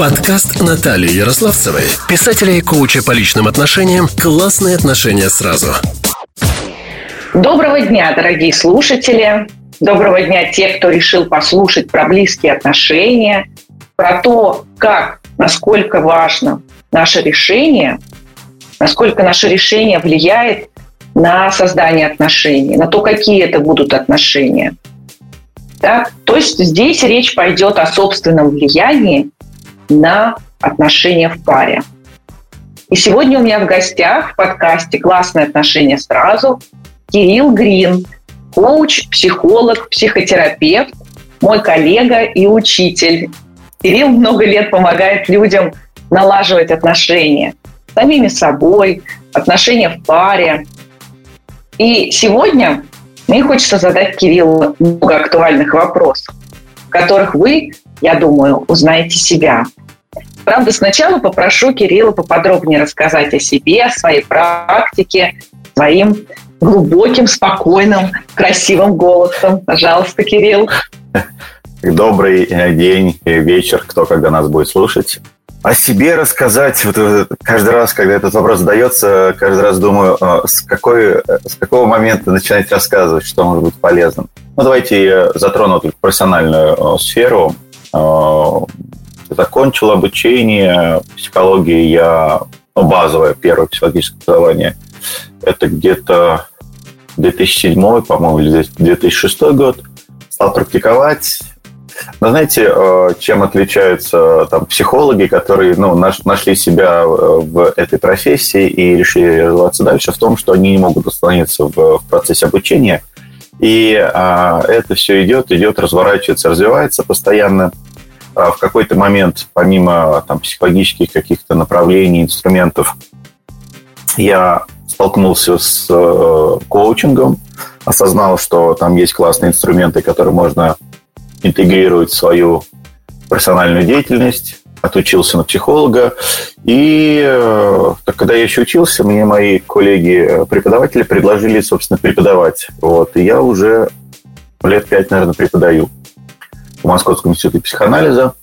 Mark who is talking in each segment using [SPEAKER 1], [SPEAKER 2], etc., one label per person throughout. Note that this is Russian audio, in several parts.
[SPEAKER 1] Подкаст Натальи Ярославцевой, писателя и коуча по личным отношениям «Классные отношения сразу».
[SPEAKER 2] Доброго дня, дорогие слушатели. Доброго дня те, кто решил послушать про близкие отношения, про то, как, насколько важно наше решение, насколько наше решение влияет на создание отношений, на то, какие это будут отношения. Да? То есть здесь речь пойдет о собственном влиянии на отношения в паре. И сегодня у меня в гостях в подкасте «Классные отношения сразу» Кирилл Грин, коуч, психолог, психотерапевт, мой коллега и учитель. Кирилл много лет помогает людям налаживать отношения с самими собой, отношения в паре. И сегодня мне хочется задать Кириллу много актуальных вопросов, в которых вы, я думаю, узнаете себя. Правда, сначала попрошу Кирилла поподробнее рассказать о себе, о своей практике, своим глубоким, спокойным, красивым голосом. Пожалуйста, Кирилл.
[SPEAKER 3] Добрый э, день, вечер, кто когда нас будет слушать. О себе рассказать, вот э, каждый раз, когда этот вопрос задается, каждый раз думаю, э, с, какой, с какого момента начинать рассказывать, что может быть полезным. Ну, давайте я затрону только профессиональную сферу. Закончил обучение психологии я, ну, базовое первое психологическое образование, это где-то 2007, по-моему, или 2006 год. Стал практиковать. Но знаете, э, чем отличаются там, психологи, которые ну, нашли себя в этой профессии и решили развиваться дальше, в том, что они не могут остановиться в процессе обучения. И а, это все идет, идет, разворачивается, развивается постоянно. А в какой-то момент, помимо там, психологических каких-то направлений, инструментов, я столкнулся с э, коучингом, осознал, что там есть классные инструменты, которые можно интегрировать в свою профессиональную деятельность, отучился на психолога. И э, когда я еще учился, мне мои коллеги-преподаватели предложили, собственно, преподавать. Вот, и я уже лет пять, наверное, преподаю в Московском институте психоанализа.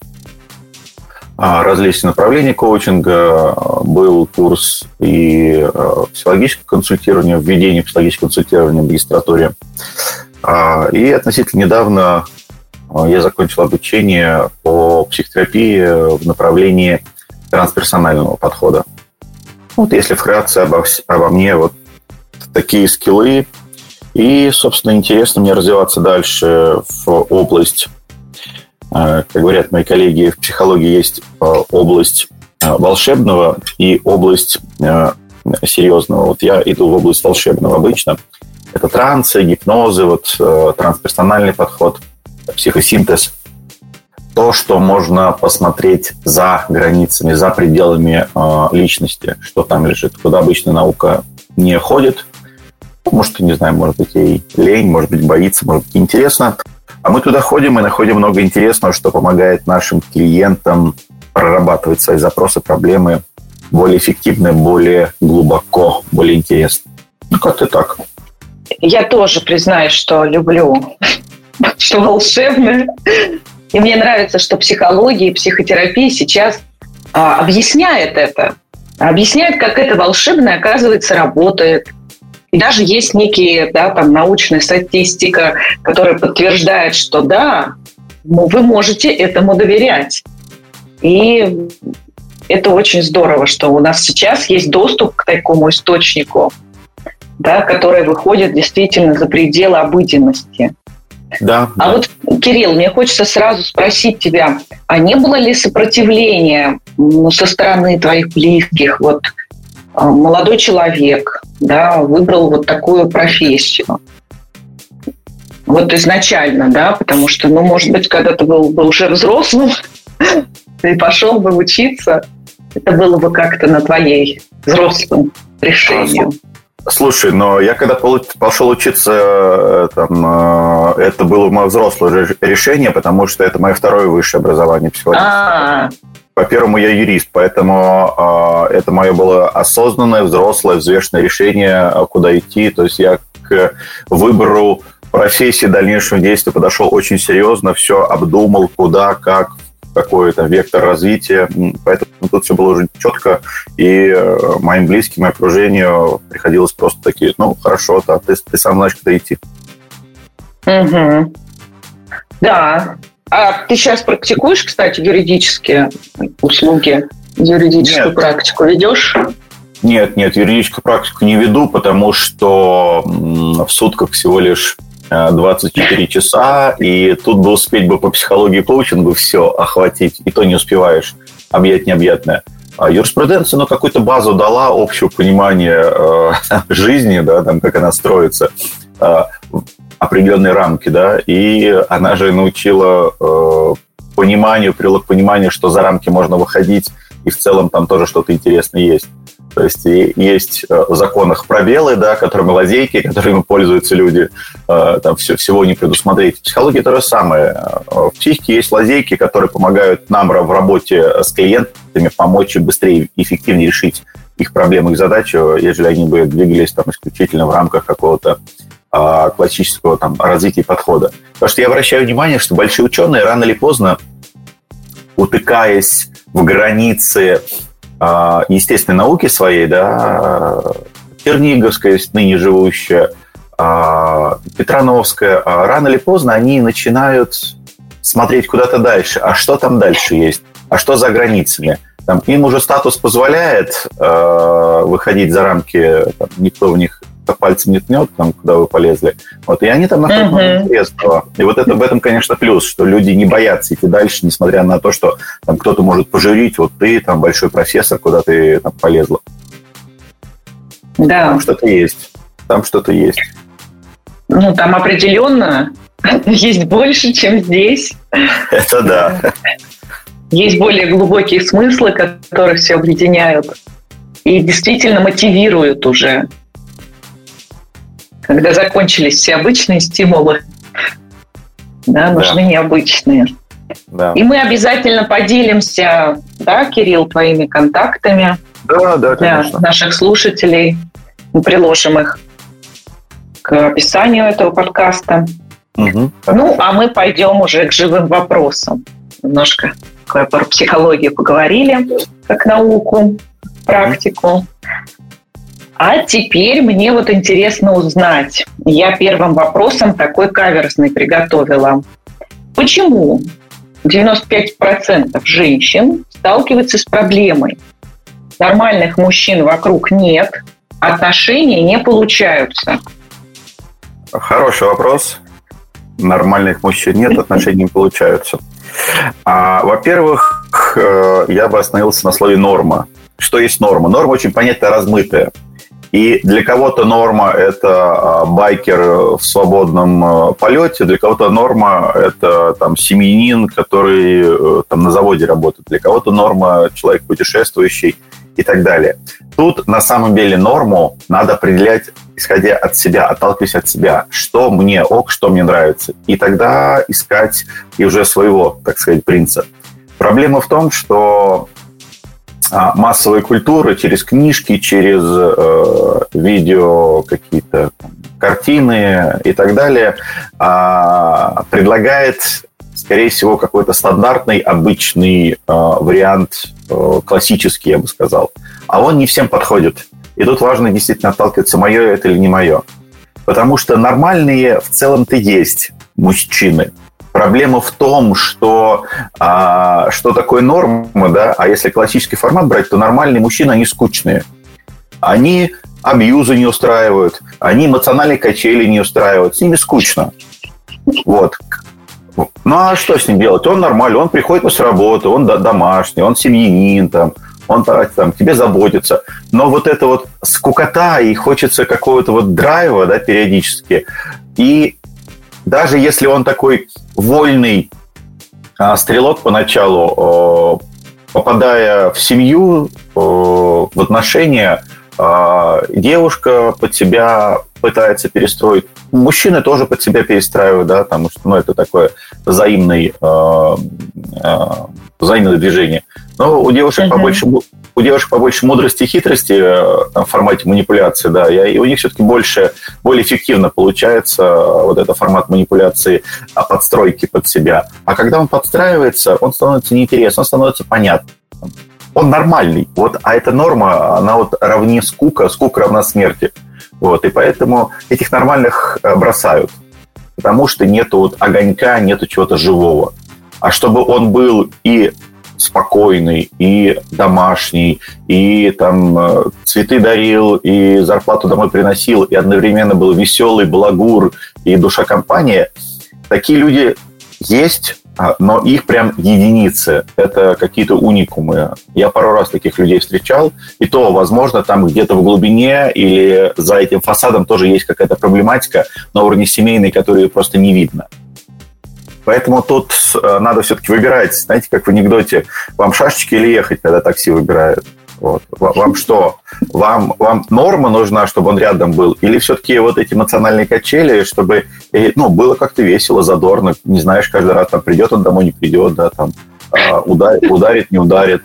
[SPEAKER 3] А, различные направления коучинга. Был курс и а, психологического консультирования, введение психологического консультирования в магистратуре. А, и относительно недавно я закончил обучение по психотерапии в направлении трансперсонального подхода. Вот если вкратце обо, обо мне, вот такие скиллы. И, собственно, интересно мне развиваться дальше в область а, как говорят мои коллеги, в психологии есть а, область а, волшебного и область серьезного. Вот я иду в область волшебного обычно. Это трансы, гипнозы, вот трансперсональный подход, психосинтез. То, что можно посмотреть за границами, за пределами личности, что там лежит, куда обычно наука не ходит. Может, не знаю, может быть, ей лень, может быть, боится, может быть, интересно. А мы туда ходим и находим много интересного, что помогает нашим клиентам прорабатывать свои запросы, проблемы более эффективно, более глубоко, более интересно. Ну, как-то так.
[SPEAKER 2] Я тоже признаюсь, что люблю, что волшебное. И мне нравится, что психология и психотерапия сейчас а, объясняет это. Объясняет, как это волшебное, оказывается, работает, и даже есть некие, да, там, научная статистика, которая подтверждает, что да, ну, вы можете этому доверять. И это очень здорово, что у нас сейчас есть доступ к такому источнику, да, который выходит действительно за пределы обыденности.
[SPEAKER 3] Да,
[SPEAKER 2] а
[SPEAKER 3] да.
[SPEAKER 2] вот, Кирилл, мне хочется сразу спросить тебя, а не было ли сопротивления со стороны твоих близких? Вот молодой человек да, выбрал вот такую профессию. Вот изначально, да, потому что, ну, может быть, когда ты был бы уже взрослым, ты пошел бы учиться, это было бы как-то на твоей взрослом решении.
[SPEAKER 3] Слушай, но я когда пошел учиться, э, там, э, это было мое взрослое решение, потому что это мое второе высшее образование психологическое. По-первому, я юрист, поэтому э, это мое было осознанное, взрослое, взвешенное решение, а, куда идти. То есть я к выбору профессии дальнейшего действия подошел очень серьезно, все обдумал, куда, как, какой то вектор развития. Поэтому тут все было уже четко, и э, моим близким, моему окружению приходилось просто такие, ну, хорошо, да, ты, ты сам знаешь, куда идти.
[SPEAKER 2] Угу. Да. А ты сейчас практикуешь, кстати, юридические услуги, юридическую Нет. практику ведешь?
[SPEAKER 3] Нет, нет, юридическую практику не веду, потому что в сутках всего лишь 24 э, часа, и тут бы успеть бы по психологии коучингу все охватить, и то не успеваешь объять необъятное. А юриспруденция, ну, какую-то базу дала, общее понимание э, жизни, да, там, как она строится, э, определенные рамки, да, и она же научила э, пониманию, привела к пониманию, что за рамки можно выходить, и в целом там тоже что-то интересное есть. То есть есть э, в законах пробелы, да, которыми лазейки, которыми пользуются люди, э, там все, всего не предусмотреть. В психологии то же самое. Э, в психике есть лазейки, которые помогают нам в работе с клиентами помочь им быстрее и эффективнее решить их проблемы, их задачу, ежели они бы двигались там исключительно в рамках какого-то а, классического там развития подхода. Потому что я обращаю внимание, что большие ученые рано или поздно, утыкаясь в границы естественной науки своей, да, Черниговская, ныне живущая, а, Петрановская, а рано или поздно они начинают смотреть куда-то дальше. А что там дальше есть? А что за границами? Там, им уже статус позволяет э, выходить за рамки, там, никто в них пальцем не тнет, там, куда вы полезли. Вот, и они там находят uh-huh. интересного. И вот это в этом, конечно, плюс, что люди не боятся идти дальше, несмотря на то, что там кто-то может пожурить, вот ты там большой профессор, куда ты там полезла. Да. Там что-то есть. Там что-то есть.
[SPEAKER 2] Ну, там определенно есть больше, чем здесь.
[SPEAKER 3] Это да.
[SPEAKER 2] Есть более глубокие смыслы, которые все объединяют и действительно мотивируют уже когда закончились все обычные стимулы, да, нужны да. необычные. Да. И мы обязательно поделимся, да, Кирилл, твоими контактами
[SPEAKER 3] да, да,
[SPEAKER 2] для наших слушателей. Мы приложим их к описанию этого подкаста. Угу. Ну, а мы пойдем уже к живым вопросам. Немножко про психологию поговорили, как науку, практику. А теперь мне вот интересно узнать. Я первым вопросом такой каверзный приготовила. Почему 95% женщин сталкиваются с проблемой? Нормальных мужчин вокруг нет, отношения не получаются.
[SPEAKER 3] Хороший вопрос. Нормальных мужчин нет, отношения не получаются. А, во-первых, э, я бы остановился на слове норма. Что есть норма? Норма очень понятно размытая. И для кого-то норма – это а, байкер в свободном а, полете, для кого-то норма – это там, семьянин, который э, там, на заводе работает, для кого-то норма – человек путешествующий и так далее. Тут на самом деле норму надо определять, исходя от себя, отталкиваясь от себя, что мне ок, что мне нравится. И тогда искать и уже своего, так сказать, принца. Проблема в том, что массовой культуры через книжки, через э, видео, какие-то картины и так далее, э, предлагает, скорее всего, какой-то стандартный, обычный э, вариант, э, классический, я бы сказал. А он не всем подходит. И тут важно действительно отталкиваться, мое это или не мое. Потому что нормальные в целом-то есть мужчины – Проблема в том, что а, что такое норма, да, а если классический формат брать, то нормальные мужчины, они скучные. Они абьюзы не устраивают, они эмоциональные качели не устраивают, с ними скучно. Вот. Ну а что с ним делать? Он нормальный, он приходит после работы, он домашний, он семьянин, там, он там, тебе заботится. Но вот это вот скукота, и хочется какого-то вот драйва да, периодически. И даже если он такой вольный а, стрелок поначалу, попадая в семью, в отношения, девушка под себя пытается перестроить. Мужчины тоже под себя перестраивают, да, потому что, ну, это такое взаимный, э, э, взаимное движение. Но у девушек uh-huh. побольше у девушек побольше мудрости и хитрости э, в формате манипуляции, да, и у них все-таки больше, более эффективно получается вот этот формат манипуляции а, подстройки под себя. А когда он подстраивается, он становится неинтересным, он становится понятным. Он нормальный. Вот, а эта норма, она вот равне скука, скука равна смерти. Вот, и поэтому этих нормальных э, бросают. Потому что нету вот огонька, нету чего-то живого. А чтобы он был и спокойный, и домашний, и там э, цветы дарил, и зарплату домой приносил, и одновременно был веселый, благур и душа компания. Такие люди есть, но их прям единицы. Это какие-то уникумы. Я пару раз таких людей встречал, и то, возможно, там где-то в глубине или за этим фасадом тоже есть какая-то проблематика на уровне семейной, которую просто не видно. Поэтому тут э, надо все-таки выбирать, знаете, как в анекдоте, вам шашечки или ехать, когда такси выбирают. Вот. Вам что? Вам, вам норма нужна, чтобы он рядом был? Или все-таки вот эти эмоциональные качели, чтобы ну, было как-то весело, задорно, не знаешь каждый раз, там придет он домой, не придет, да, там а, ударит, ударит, не ударит.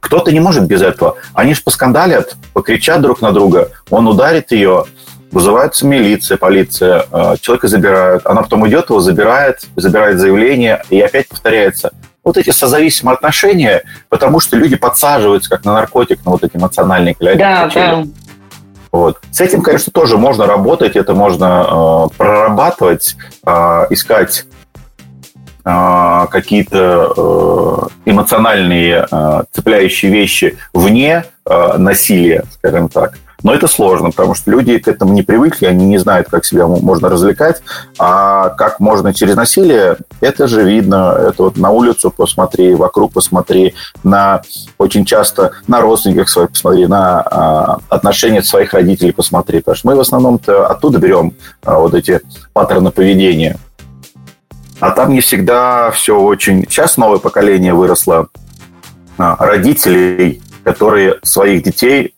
[SPEAKER 3] Кто-то не может без этого. Они же поскандалят, покричат друг на друга, он ударит ее, Вызывается милиция, полиция, э, человека забирают, она потом идет, его забирает, забирает заявление, и опять повторяется. Вот эти созависимые отношения, потому что люди подсаживаются как на наркотик, на вот эти эмоциональные кляди. Да, да. Вот. С этим, конечно, тоже можно работать, это можно э, прорабатывать, э, искать э, какие-то э, эмоциональные э, цепляющие вещи вне э, насилия, скажем так. Но это сложно, потому что люди к этому не привыкли, они не знают, как себя можно развлекать, а как можно через насилие, это же видно, это вот на улицу посмотри, вокруг посмотри, на очень часто на родственников своих посмотри, на а, отношения своих родителей посмотри, потому что мы в основном-то оттуда берем а, вот эти паттерны поведения. А там не всегда все очень... Сейчас новое поколение выросло а, родителей, которые своих детей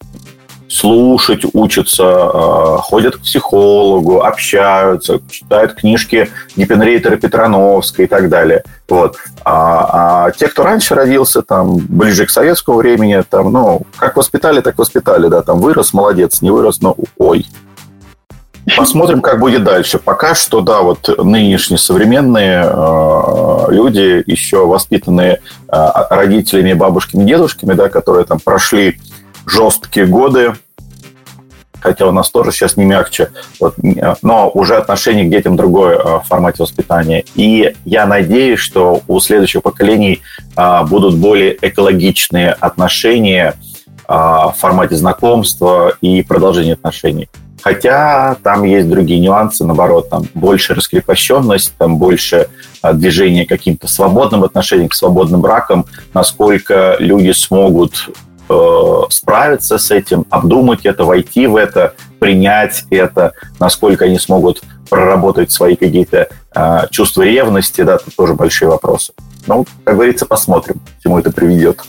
[SPEAKER 3] слушать учатся, а, ходят к психологу, общаются, читают книжки Гиппенрейтера Петрановской и так далее. Вот. А, а те, кто раньше родился, там, ближе к советскому времени, там, ну, как воспитали, так воспитали, да, там, вырос, молодец, не вырос, но ой. Посмотрим, как будет дальше. Пока что, да, вот нынешние современные э, люди, еще воспитанные э, родителями, бабушками, дедушками, да, которые там прошли жесткие годы, хотя у нас тоже сейчас не мягче, вот, но уже отношение к детям другое э, в формате воспитания. И я надеюсь, что у следующих поколений а, будут более экологичные отношения а, в формате знакомства и продолжения отношений. Хотя там есть другие нюансы, наоборот, там больше раскрепощенность, там больше а, движения к каким-то свободным отношениям, к свободным бракам, насколько люди смогут справиться с этим, обдумать это, войти в это, принять это, насколько они смогут проработать свои какие-то э, чувства ревности, да, тут тоже большие вопросы. Ну, как говорится, посмотрим, к чему это приведет.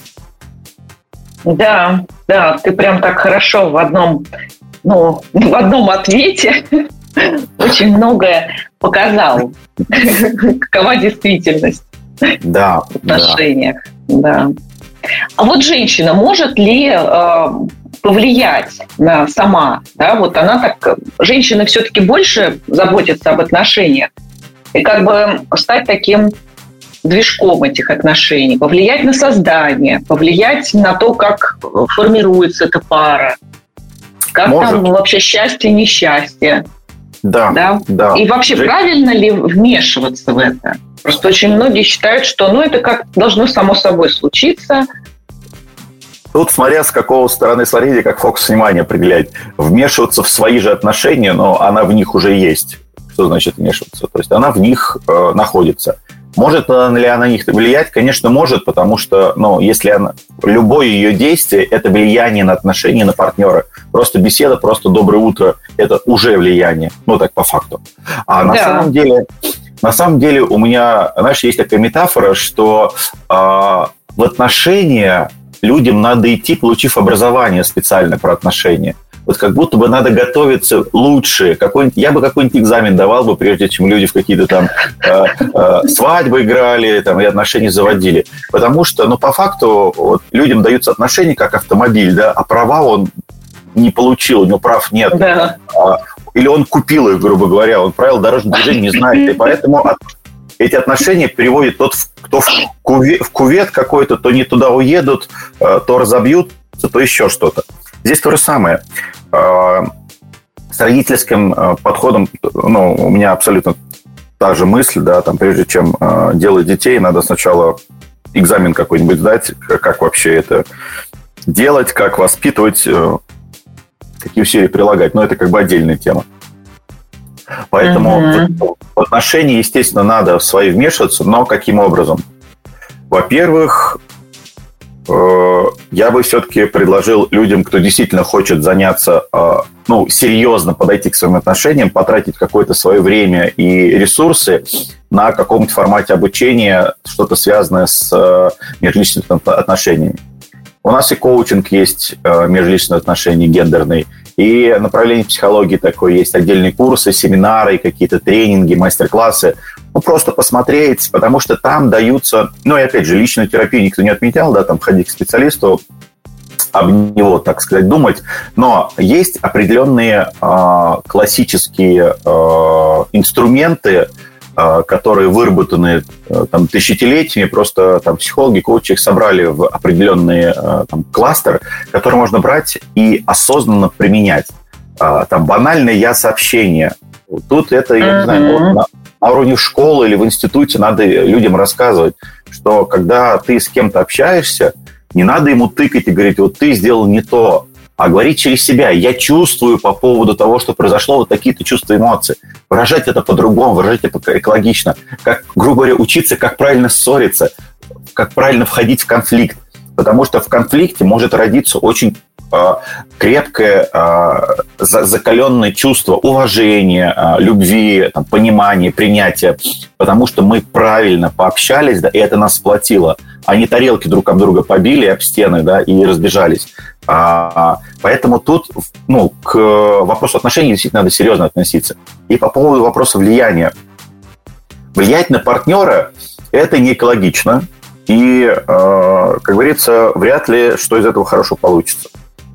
[SPEAKER 2] Да, да, ты прям так хорошо в одном, ну, в одном ответе очень многое показал, какова действительность да, в отношениях. Да. да. А вот женщина может ли э, повлиять на сама, да, вот она так, женщины все-таки больше заботятся об отношениях, и как бы стать таким движком этих отношений, повлиять на создание, повлиять на то, как формируется эта пара, как Может. там вообще счастье, несчастье. Да, да, да. И вообще Жень... правильно ли вмешиваться в это? Просто очень многие считают, что ну, это как должно само собой случиться.
[SPEAKER 3] Тут, смотря с какого стороны смотрите, как фокус внимания определять. Вмешиваться в свои же отношения, но она в них уже есть. Что значит вмешиваться? То есть она в них э, находится. Может ли она на них влиять? Конечно, может, потому что, ну, если она, любое ее действие – это влияние на отношения, на партнера. Просто беседа, просто «доброе утро» – это уже влияние. Ну, так по факту. А да. на самом деле на самом деле у меня, знаешь, есть такая метафора, что э, в отношения людям надо идти, получив образование специально про отношения. вот как будто бы надо готовиться лучше. Какой я бы какой-нибудь экзамен давал бы, прежде чем люди в какие-то там э, э, свадьбы играли там, и отношения заводили. Потому что, ну, по факту, вот, людям даются отношения как автомобиль, да, а права он не получил, у него прав нет. Да. А, или он купил их, грубо говоря, он правил дорожного движения не знает, и поэтому эти отношения переводят тот, кто в кувет, в кувет какой-то, то не туда уедут, э, то разобьют, то еще что-то. Здесь то же самое. Э, с родительским э, подходом, ну, у меня абсолютно та же мысль, да, там, прежде чем делать детей, надо сначала экзамен какой-нибудь сдать, как вообще это делать, как воспитывать, какие усилия прилагать. Но это как бы отдельная тема. Поэтому uh-huh. в отношении, естественно, надо в свои вмешиваться, но каким образом? Во-первых, э, я бы все-таки предложил людям, кто действительно хочет заняться, э, ну, серьезно подойти к своим отношениям, потратить какое-то свое время и ресурсы на каком-то формате обучения, что-то связанное с э, межличностными отношениями. У нас и коучинг есть межличностные отношения гендерный, и направление психологии такое есть, отдельные курсы, семинары, какие-то тренинги, мастер-классы. Ну, просто посмотреть, потому что там даются... Ну, и опять же, личную терапию никто не отметял, да, там ходить к специалисту, об него, так сказать, думать. Но есть определенные э, классические э, инструменты, которые выработаны э, там, тысячелетиями, просто там, психологи, коучи их собрали в определенный э, там, кластер, который можно брать и осознанно применять. А, там банальное «я-сообщение». Тут это, я не знаю, на, на уровне школы или в институте надо людям рассказывать, что когда ты с кем-то общаешься, не надо ему тыкать и говорить, вот ты сделал не то, а говорить через себя. Я чувствую по поводу того, что произошло, вот такие-то чувства, эмоции. Выражать это по-другому, выражать это экологично. Как, грубо говоря, учиться, как правильно ссориться, как правильно входить в конфликт. Потому что в конфликте может родиться очень э, крепкое, э, закаленное чувство уважения, э, любви, понимания, принятия, потому что мы правильно пообщались, да, и это нас сплотило. Они тарелки друг об друга побили об стены, да, и разбежались. А, поэтому тут ну, к вопросу отношений действительно надо серьезно относиться. И по поводу вопроса влияния. Влиять на партнера – это не экологично. И, э, как говорится, вряд ли что из этого хорошо получится.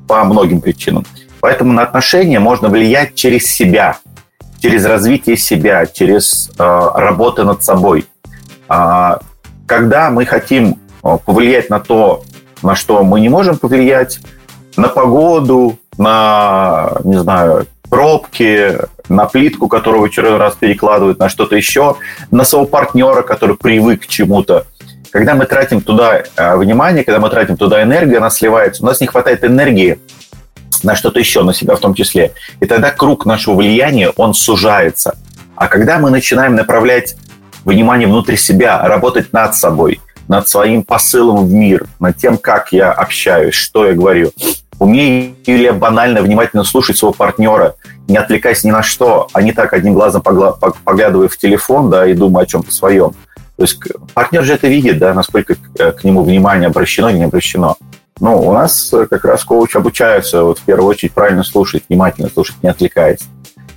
[SPEAKER 3] По многим причинам. Поэтому на отношения можно влиять через себя, через развитие себя, через э, работу над собой. А, когда мы хотим э, повлиять на то, на что мы не можем повлиять, на погоду, на, не знаю, пробки, на плитку, которую в очередной раз перекладывают, на что-то еще, на своего партнера, который привык к чему-то. Когда мы тратим туда э, внимание, когда мы тратим туда энергию, она сливается, у нас не хватает энергии на что-то еще, на себя в том числе. И тогда круг нашего влияния, он сужается. А когда мы начинаем направлять внимание внутрь себя, работать над собой, над своим посылом в мир, над тем, как я общаюсь, что я говорю, Умею ли я банально внимательно слушать своего партнера, не отвлекаясь ни на что, а не так одним глазом поглядывая в телефон, да, и думая о чем-то своем. То есть партнер же это видит, да, насколько к нему внимание обращено или не обращено. Ну, у нас как раз коуч обучаются вот в первую очередь правильно слушать, внимательно слушать, не отвлекаясь.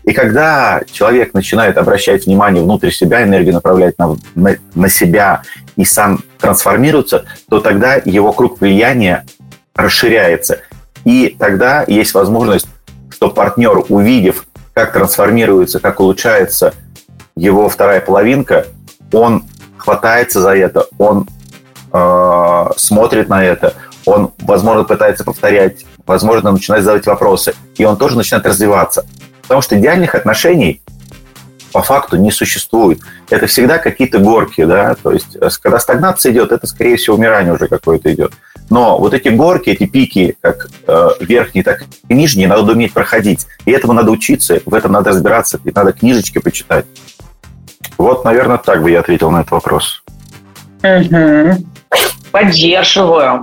[SPEAKER 3] И когда человек начинает обращать внимание внутрь себя, энергию направлять на, на, на себя и сам трансформируется, то тогда его круг влияния расширяется. И тогда есть возможность, что партнер, увидев, как трансформируется, как улучшается его вторая половинка, он хватается за это, он э, смотрит на это, он, возможно, пытается повторять, возможно, начинает задавать вопросы, и он тоже начинает развиваться. Потому что идеальных отношений по факту не существует. Это всегда какие-то горки, да, то есть э, когда стагнация идет, это, скорее всего, умирание уже какое-то идет. Но вот эти горки, эти пики, как э, верхние, так и нижние, надо уметь проходить. И этому надо учиться, в этом надо разбираться, и надо книжечки почитать. Вот, наверное, так бы я ответил на этот вопрос.
[SPEAKER 2] Угу. Поддерживаю.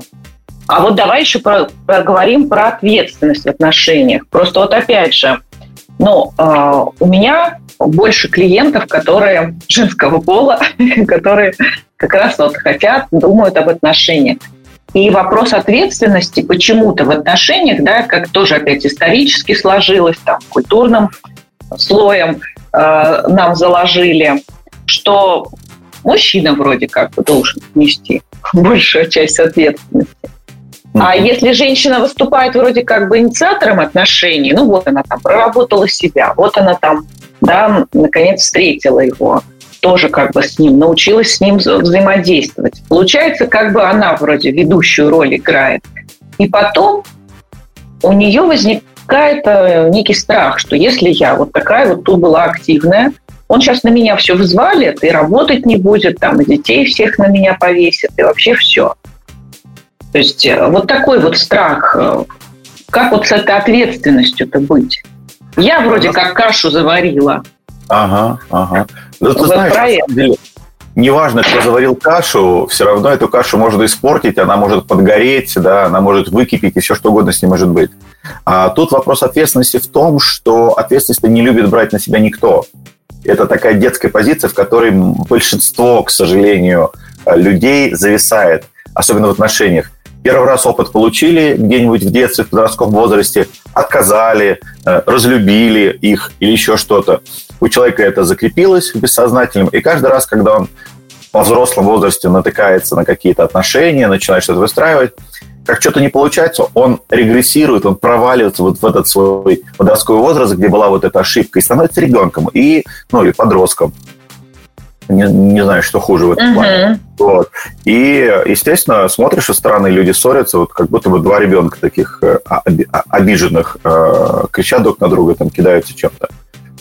[SPEAKER 2] А вот давай еще про, поговорим про ответственность в отношениях. Просто вот опять же, ну, э, у меня больше клиентов, которые женского пола, которые как раз вот хотят, думают об отношениях. И вопрос ответственности почему-то в отношениях, да, как тоже опять исторически сложилось, там, культурным слоем э, нам заложили, что мужчина вроде как бы должен нести большую часть ответственности. А если женщина выступает вроде как бы инициатором отношений, ну вот она там проработала себя, вот она там, да, наконец встретила его, тоже как бы с ним, научилась с ним взаимодействовать. Получается, как бы она вроде ведущую роль играет. И потом у нее возникает э, некий страх, что если я вот такая вот тут была активная, он сейчас на меня все взвалит и работать не будет, там, и детей всех на меня повесит, и вообще все. То есть э, вот такой вот страх. Э, как вот с этой ответственностью-то быть? Я вроде как кашу заварила.
[SPEAKER 3] Ага, ага. Ну, ты вот знаешь, на самом деле, неважно, кто заварил кашу, все равно эту кашу можно испортить, она может подгореть, да, она может выкипеть, и все что угодно с ней может быть. А тут вопрос ответственности в том, что ответственность не любит брать на себя никто. Это такая детская позиция, в которой большинство, к сожалению, людей зависает, особенно в отношениях. Первый раз опыт получили где-нибудь в детстве, в подростковом возрасте, отказали, э, разлюбили их или еще что-то. У человека это закрепилось в бессознательном, и каждый раз, когда он во взрослом возрасте натыкается на какие-то отношения, начинает что-то выстраивать, как что-то не получается, он регрессирует, он проваливается вот в этот свой подростковый возраст, где была вот эта ошибка, и становится ребенком, и, ну, или подростком. Не, не знаю, что хуже в этом uh-huh. плане. Вот. И, естественно, смотришь со стороны, люди ссорятся, вот как будто бы два ребенка таких э, обиженных э, кричат друг на друга, там, кидаются чем-то.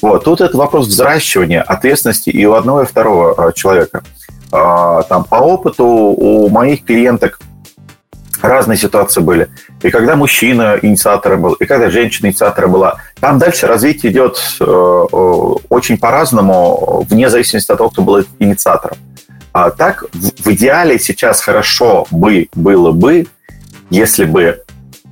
[SPEAKER 3] Вот. Тут это вопрос взращивания ответственности и у одного, и второго э, человека. А, там, по опыту у моих клиенток разные ситуации были. И когда мужчина инициатором был, и когда женщина инициатором была, там дальше развитие идет э, очень по-разному, вне зависимости от того, кто был инициатором. А так, в идеале сейчас хорошо бы было бы, если бы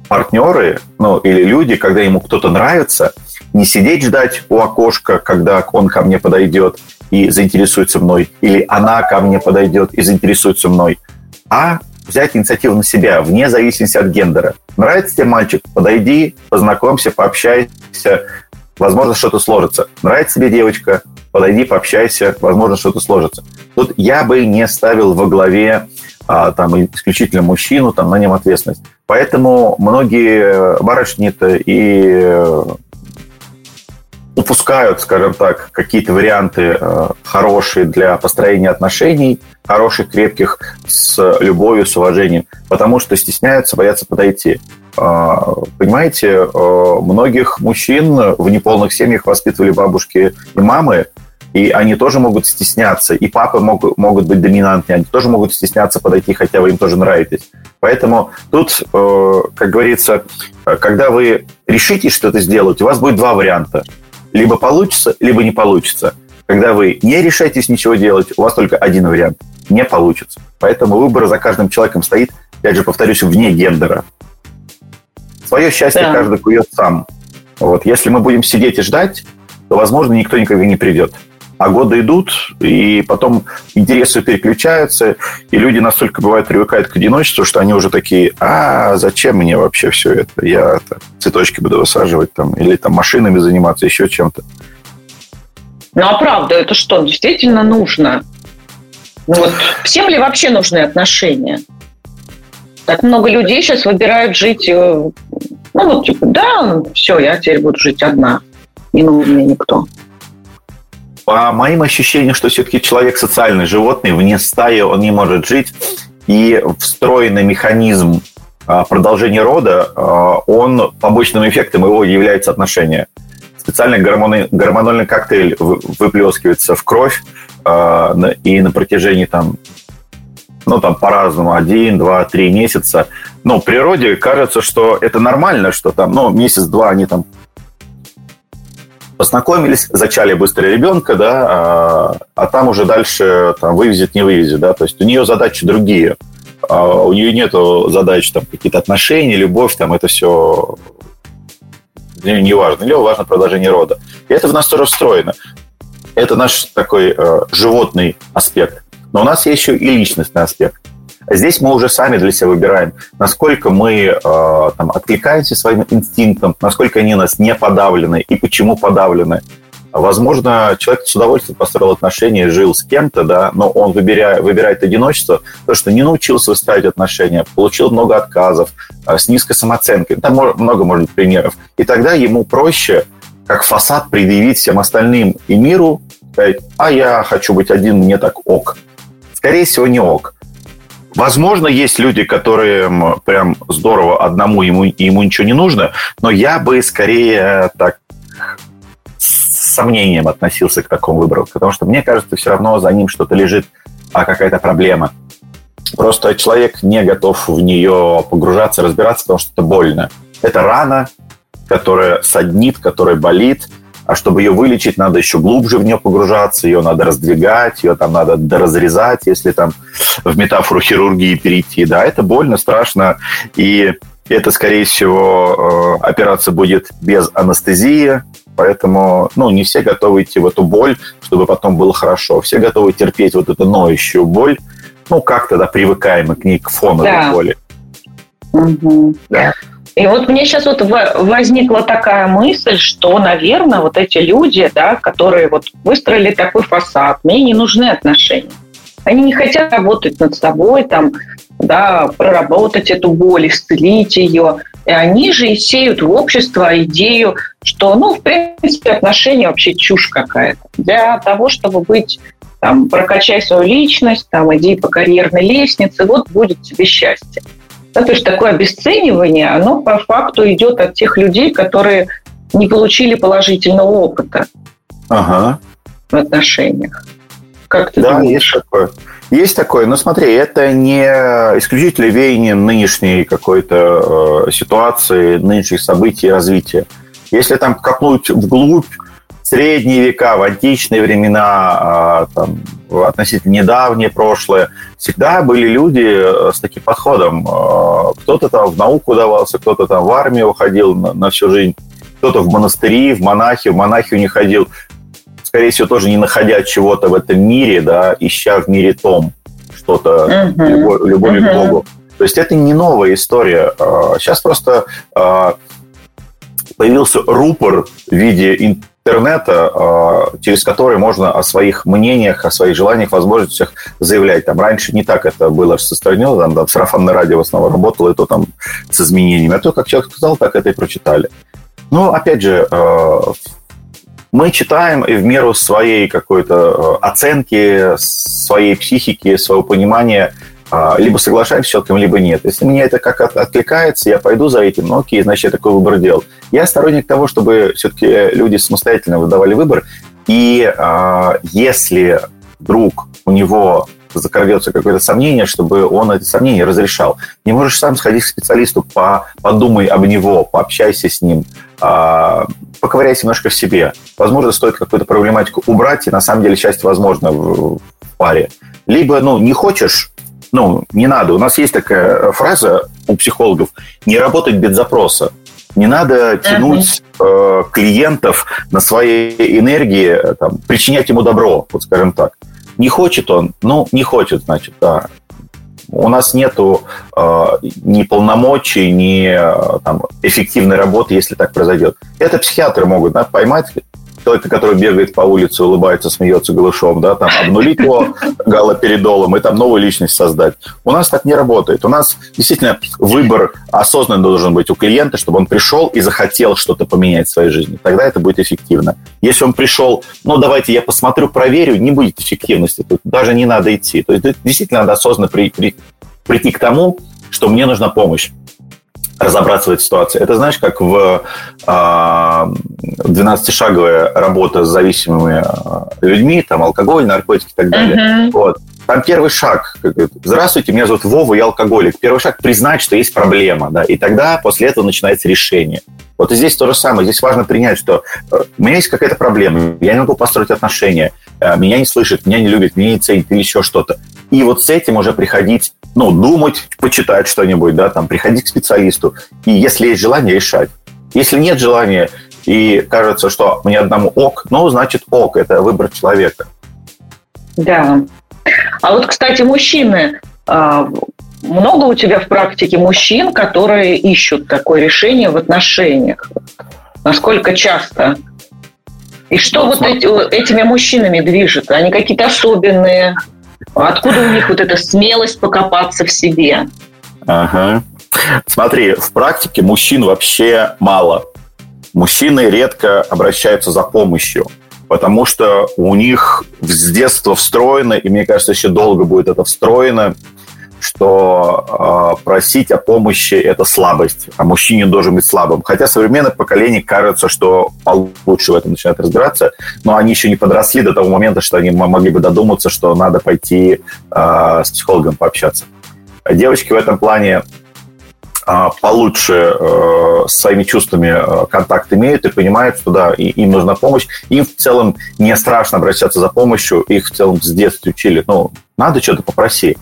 [SPEAKER 3] партнеры, ну, или люди, когда ему кто-то нравится, не сидеть ждать у окошка, когда он ко мне подойдет и заинтересуется мной, или она ко мне подойдет и заинтересуется мной, а взять инициативу на себя, вне зависимости от гендера. Нравится тебе мальчик? Подойди, познакомься, пообщайся, возможно, что-то сложится. Нравится тебе девочка? Подойди, пообщайся, возможно, что-то сложится. Тут я бы не ставил во главе а, там исключительно мужчину, там на нем ответственность. Поэтому многие барышни-то и упускают, скажем так, какие-то варианты э, хорошие для построения отношений, хороших, крепких, с любовью, с уважением, потому что стесняются, боятся подойти. Э, понимаете, э, многих мужчин в неполных семьях воспитывали бабушки и мамы, и они тоже могут стесняться, и папы могут, могут быть доминантны, они тоже могут стесняться подойти, хотя вы им тоже нравитесь. Поэтому тут, э, как говорится, когда вы решитесь что-то сделать, у вас будет два варианта – либо получится, либо не получится. Когда вы не решаетесь ничего делать, у вас только один вариант – не получится. Поэтому выбор за каждым человеком стоит, опять же, повторюсь, вне гендера. Свое счастье да. каждый кует сам. Вот. Если мы будем сидеть и ждать, то, возможно, никто никогда не придет а годы идут, и потом интересы переключаются, и люди настолько бывают привыкают к одиночеству, что они уже такие, а зачем мне вообще все это? Я это, цветочки буду высаживать там, или там машинами заниматься, еще чем-то.
[SPEAKER 2] Ну а правда, это что, действительно нужно? Ну, вот, всем ли вообще нужны отношения? Так много людей сейчас выбирают жить, э, ну вот типа, да, все, я теперь буду жить одна, не нужен мне никто.
[SPEAKER 3] По моим ощущениям, что все-таки человек социальный животный, вне стаи он не может жить, и встроенный механизм а, продолжения рода, а, он побочным эффектом его является отношения. Специальный гормоны, гормональный коктейль выплескивается в кровь, а, и на протяжении там ну, там по-разному, один, два, три месяца. Но в природе кажется, что это нормально, что там, ну, месяц-два они там познакомились, зачали быстро ребенка, да, а, а там уже дальше там вывезет, не вывезет, да, то есть у нее задачи другие. А у нее нету задач там какие-то отношения, любовь, там это все для нее не важно. Для нее важно продолжение рода. И это в нас тоже встроено. Это наш такой э, животный аспект. Но у нас есть еще и личностный аспект. Здесь мы уже сами для себя выбираем, насколько мы э, там, откликаемся своим инстинктам, насколько они нас не подавлены и почему подавлены. Возможно, человек с удовольствием построил отношения, жил с кем-то, да, но он выбирает, выбирает одиночество, потому что не научился выстраивать отношения, получил много отказов, э, с низкой самооценкой. Там много может быть примеров. И тогда ему проще, как фасад, предъявить всем остальным и миру, сказать, а я хочу быть один, мне так ок. Скорее всего, не ок. Возможно, есть люди, которые прям здорово одному ему, ему ничего не нужно, но я бы скорее так с сомнением относился к такому выбору, потому что мне кажется, все равно за ним что-то лежит, а какая-то проблема. Просто человек не готов в нее погружаться, разбираться, потому что это больно. Это рана, которая саднит, которая болит, а чтобы ее вылечить, надо еще глубже в нее погружаться, ее надо раздвигать, ее там надо доразрезать, если там в метафору хирургии перейти. Да, это больно, страшно, и это, скорее всего, э, операция будет без анестезии, поэтому ну, не все готовы идти в эту боль, чтобы потом было хорошо. Все готовы терпеть вот эту ноющую боль, ну, как тогда привыкаем к ней, к фону да. боли.
[SPEAKER 2] Угу. Да. И вот мне сейчас вот возникла такая мысль, что, наверное, вот эти люди, да, которые вот выстроили такой фасад, мне не нужны отношения. Они не хотят работать над собой, там, да, проработать эту боль, исцелить ее. И они же и сеют в общество идею, что, ну, в принципе, отношения вообще чушь какая-то. Для того, чтобы быть, там, прокачай свою личность, там, иди по карьерной лестнице, вот будет тебе счастье. Да, то есть такое обесценивание, оно по факту идет от тех людей, которые не получили положительного опыта ага. в отношениях.
[SPEAKER 3] Как ты да, думаешь? есть такое. Есть такое, но смотри, это не исключительно веяние нынешней какой-то э, ситуации, нынешних событий и развития. Если там копнуть вглубь, средние века, в античные времена, а, там, относительно недавнее прошлое, всегда были люди э, с таким подходом. А, кто-то там в науку давался, кто-то там в армию уходил на, на всю жизнь, кто-то в монастыри, в монахи, в монахию не ходил. Скорее всего, тоже не находя чего-то в этом мире, да, ища в мире том что-то, uh-huh. любовь, любовь uh-huh. к Богу. То есть это не новая история. Сейчас а, просто появился рупор в виде интернета, а, через который можно о своих мнениях, о своих желаниях, возможностях заявлять. Там раньше не так это было распространено, там, там сарафанное радио в основном работало, и то там с изменениями. А то, как человек сказал, так это и прочитали. Но, опять же, а, мы читаем и в меру своей какой-то а, оценки, своей психики, своего понимания либо соглашаюсь с человеком, либо нет. Если мне это как откликается, я пойду за этим, ну окей, значит, я такой выбор делал. Я сторонник того, чтобы все-таки люди самостоятельно выдавали выбор. И э, если вдруг у него закрадется какое-то сомнение, чтобы он эти сомнения разрешал. Не можешь сам сходить к специалисту, по, подумай об него, пообщайся с ним, э, поковыряйся немножко в себе. Возможно, стоит какую-то проблематику убрать, и на самом деле счастье возможно в, в паре. Либо, ну, не хочешь, ну, не надо. У нас есть такая фраза у психологов «не работать без запроса». Не надо тянуть э, клиентов на своей энергии, там, причинять ему добро, вот скажем так. Не хочет он, ну, не хочет, значит, да. У нас нету э, ни полномочий, ни э, там, эффективной работы, если так произойдет. Это психиатры могут да, поймать человека, который бегает по улице, улыбается, смеется голышом, да, там, обнулить его галоперидолом и там новую личность создать. У нас так не работает. У нас действительно выбор осознанный должен быть у клиента, чтобы он пришел и захотел что-то поменять в своей жизни. Тогда это будет эффективно. Если он пришел, ну, давайте я посмотрю, проверю, не будет эффективности. Тут даже не надо идти. То есть действительно надо осознанно при, при, прийти к тому, что мне нужна помощь разобраться в этой ситуации. Это знаешь, как в 12-шаговая а, работа с зависимыми а, людьми, там алкоголь, наркотики и так далее. Uh-huh. Вот. Там первый шаг. Здравствуйте, меня зовут Вова, я алкоголик. Первый шаг признать, что есть проблема, да, и тогда после этого начинается решение. Вот и здесь то же самое. Здесь важно принять, что э, у меня есть какая-то проблема, я не могу построить отношения, э, меня не слышат, меня не любят, меня не ценят или еще что-то. И вот с этим уже приходить ну, думать, почитать что-нибудь, да, там, приходить к специалисту. И если есть желание, решать. Если нет желания, и кажется, что мне одному ок, ну, значит, ок, это выбор человека.
[SPEAKER 2] Да. А вот, кстати, мужчины, А, много у тебя в практике мужчин, которые ищут такое решение в отношениях? Насколько часто? И что вот эти, этими мужчинами движет? Они какие-то особенные? Откуда у них вот эта смелость покопаться в себе?
[SPEAKER 3] Ага. Смотри, в практике мужчин вообще мало. Мужчины редко обращаются за помощью, потому что у них с детства встроено, и мне кажется, еще долго будет это встроено, что э, просить о помощи – это слабость, а мужчине должен быть слабым. Хотя современное поколение кажется, что получше в этом начинает разбираться, но они еще не подросли до того момента, что они могли бы додуматься, что надо пойти э, с психологом пообщаться. Девочки в этом плане э, получше э, с своими чувствами э, контакт имеют и понимают, что да, и, им нужна помощь. Им в целом не страшно обращаться за помощью, их в целом с детства учили. Ну, надо что-то попроси.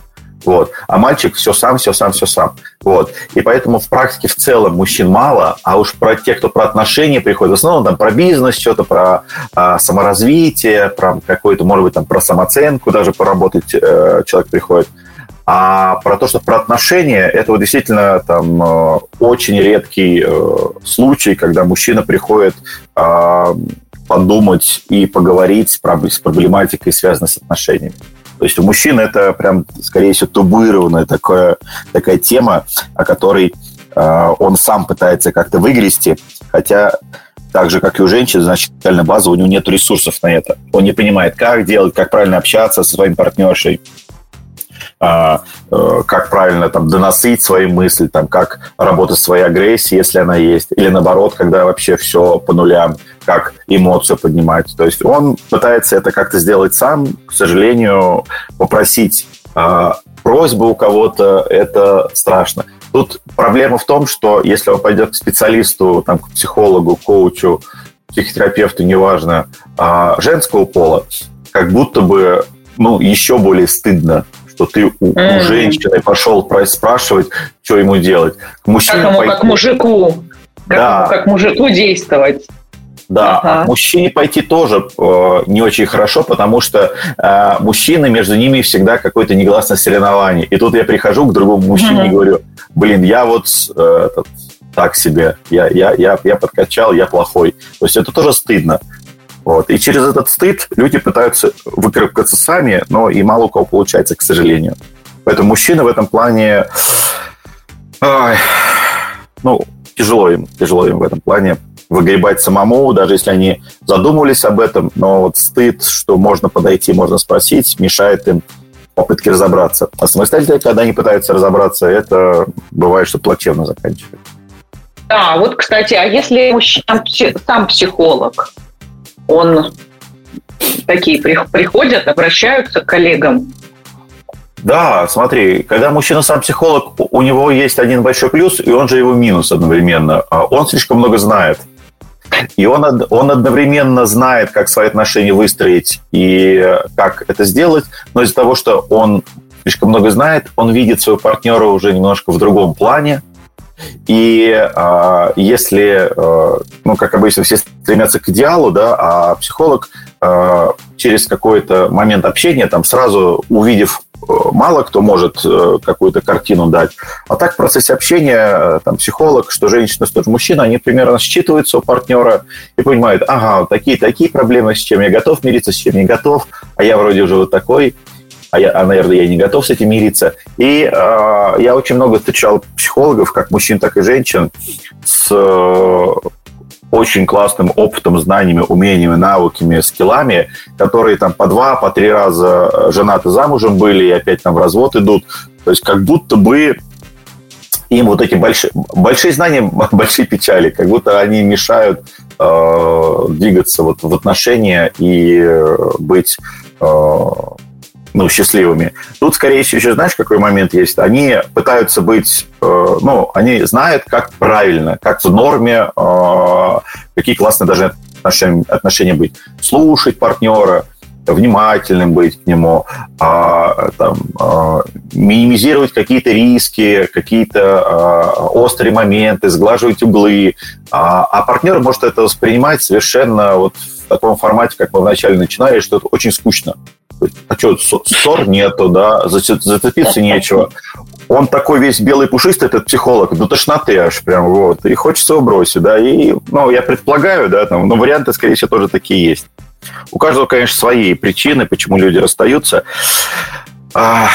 [SPEAKER 3] Вот. А мальчик все сам, все сам, все сам. Вот. И поэтому в практике в целом мужчин мало, а уж про тех, кто про отношения приходит, в основном там про бизнес, что-то про а, саморазвитие, про какое-то, может быть, там про самооценку даже поработать э, человек приходит. А про то, что про отношения, это вот действительно там э, очень редкий э, случай, когда мужчина приходит э, подумать и поговорить с проблематикой, связанной с отношениями. То есть у мужчин это прям, скорее всего, табуированная такая, такая тема, о которой э, он сам пытается как-то выгрести, хотя так же, как и у женщин, значительно база, у него нет ресурсов на это. Он не понимает, как делать, как правильно общаться со своим партнершей, а, э, как правильно там доносить свои мысли, там, как работать с своей агрессией, если она есть, или наоборот, когда вообще все по нулям, как эмоцию поднимать. То есть он пытается это как-то сделать сам, к сожалению, попросить э, просьбу у кого-то, это страшно. Тут проблема в том, что если он пойдет к специалисту, там, к психологу, коучу, психотерапевту, неважно, э, женского пола, как будто бы ну, еще более стыдно что ты у, mm. у женщины пошел спрашивать, что ему делать.
[SPEAKER 2] К мужчине как ему, пойти... как мужику. Как, да. ему, как мужику действовать.
[SPEAKER 3] Да, ага. а мужчине пойти тоже э, не очень хорошо, потому что э, мужчины, между ними всегда какое-то негласное соревнование. И тут я прихожу к другому мужчине mm-hmm. и говорю, блин, я вот э, этот, так себе, я, я, я, я подкачал, я плохой. То есть это тоже стыдно. Вот. И через этот стыд люди пытаются выкарабкаться сами, но и мало у кого получается, к сожалению. Поэтому мужчины в этом плане... Ой, ну, тяжело им, тяжело им в этом плане выгребать самому, даже если они задумывались об этом, но вот стыд, что можно подойти, можно спросить, мешает им попытки разобраться. А самостоятельно, когда они пытаются разобраться, это бывает, что плачевно заканчивается.
[SPEAKER 2] Да, вот, кстати, а если мужчина сам психолог, он такие приходят, обращаются к коллегам.
[SPEAKER 3] Да, смотри, когда мужчина сам психолог, у него есть один большой плюс, и он же его минус одновременно. А он слишком много знает. И он, он одновременно знает, как свои отношения выстроить и как это сделать, но из-за того, что он слишком много знает, он видит своего партнера уже немножко в другом плане, и э, если, э, ну, как обычно, все стремятся к идеалу, да, а психолог э, через какой-то момент общения, там, сразу увидев э, мало кто может э, какую-то картину дать. А так в процессе общения э, там, психолог, что женщина, что мужчина, они примерно считывают своего партнера и понимают, ага, такие-такие проблемы, с чем я готов мириться, с чем не готов, а я вроде уже вот такой а, я, а наверное, я не готов с этим мириться. И э, я очень много встречал психологов, как мужчин, так и женщин, с э, очень классным опытом, знаниями, умениями, навыками, скиллами, которые там по два, по три раза женаты замужем были и опять там в развод идут. То есть как будто бы им вот эти большие, большие знания, большие печали, как будто они мешают э, двигаться вот в отношения и быть э, ну, счастливыми. Тут, скорее всего, еще знаешь, какой момент есть? Они пытаются быть, э, ну, они знают, как правильно, как в норме, э, какие классные должны отношения, отношения быть. Слушать партнера, внимательным быть к нему, а, там, а, минимизировать какие-то риски, какие-то а, острые моменты, сглаживать углы. А, а партнер может это воспринимать совершенно вот в таком формате, как мы вначале начинали, что это очень скучно. А что, ссор нету, да, зацепиться нечего. Он такой весь белый пушистый, этот психолог, до тошноты аж прям, вот. И хочется его бросить, да. И, ну, я предполагаю, да, там, но варианты, скорее всего, тоже такие есть. У каждого, конечно, свои причины, почему люди расстаются. А,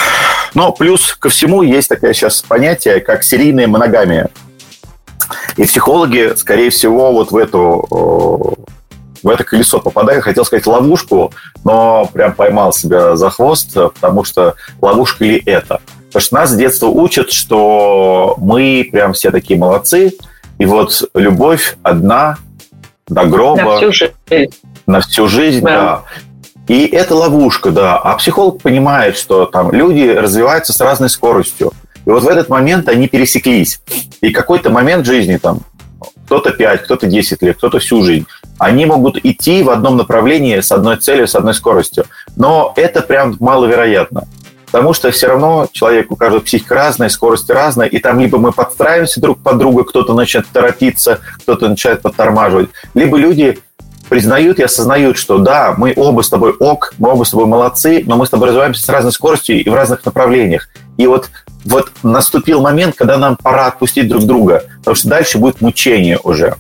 [SPEAKER 3] но плюс ко всему есть такое сейчас понятие, как серийная моногамия. И психологи, скорее всего, вот в эту в это колесо попадаю, хотел сказать ловушку, но прям поймал себя за хвост, потому что ловушка ли это? Потому что нас с детства учат, что мы прям все такие молодцы, и вот любовь одна до гроба.
[SPEAKER 2] На всю жизнь.
[SPEAKER 3] На всю жизнь, да. да. И это ловушка, да. А психолог понимает, что там люди развиваются с разной скоростью. И вот в этот момент они пересеклись. И какой-то момент жизни, там, кто-то 5, кто-то 10 лет, кто-то всю жизнь, они могут идти в одном направлении с одной целью, с одной скоростью. Но это прям маловероятно. Потому что все равно человек, у каждого психика разная, скорость разная, и там либо мы подстраиваемся друг под друга, кто-то начинает торопиться, кто-то начинает подтормаживать, либо люди признают и осознают, что да, мы оба с тобой ок, мы оба с тобой молодцы, но мы с тобой развиваемся с разной скоростью и в разных направлениях. И вот, вот наступил момент, когда нам пора отпустить друг друга, потому что дальше будет мучение уже.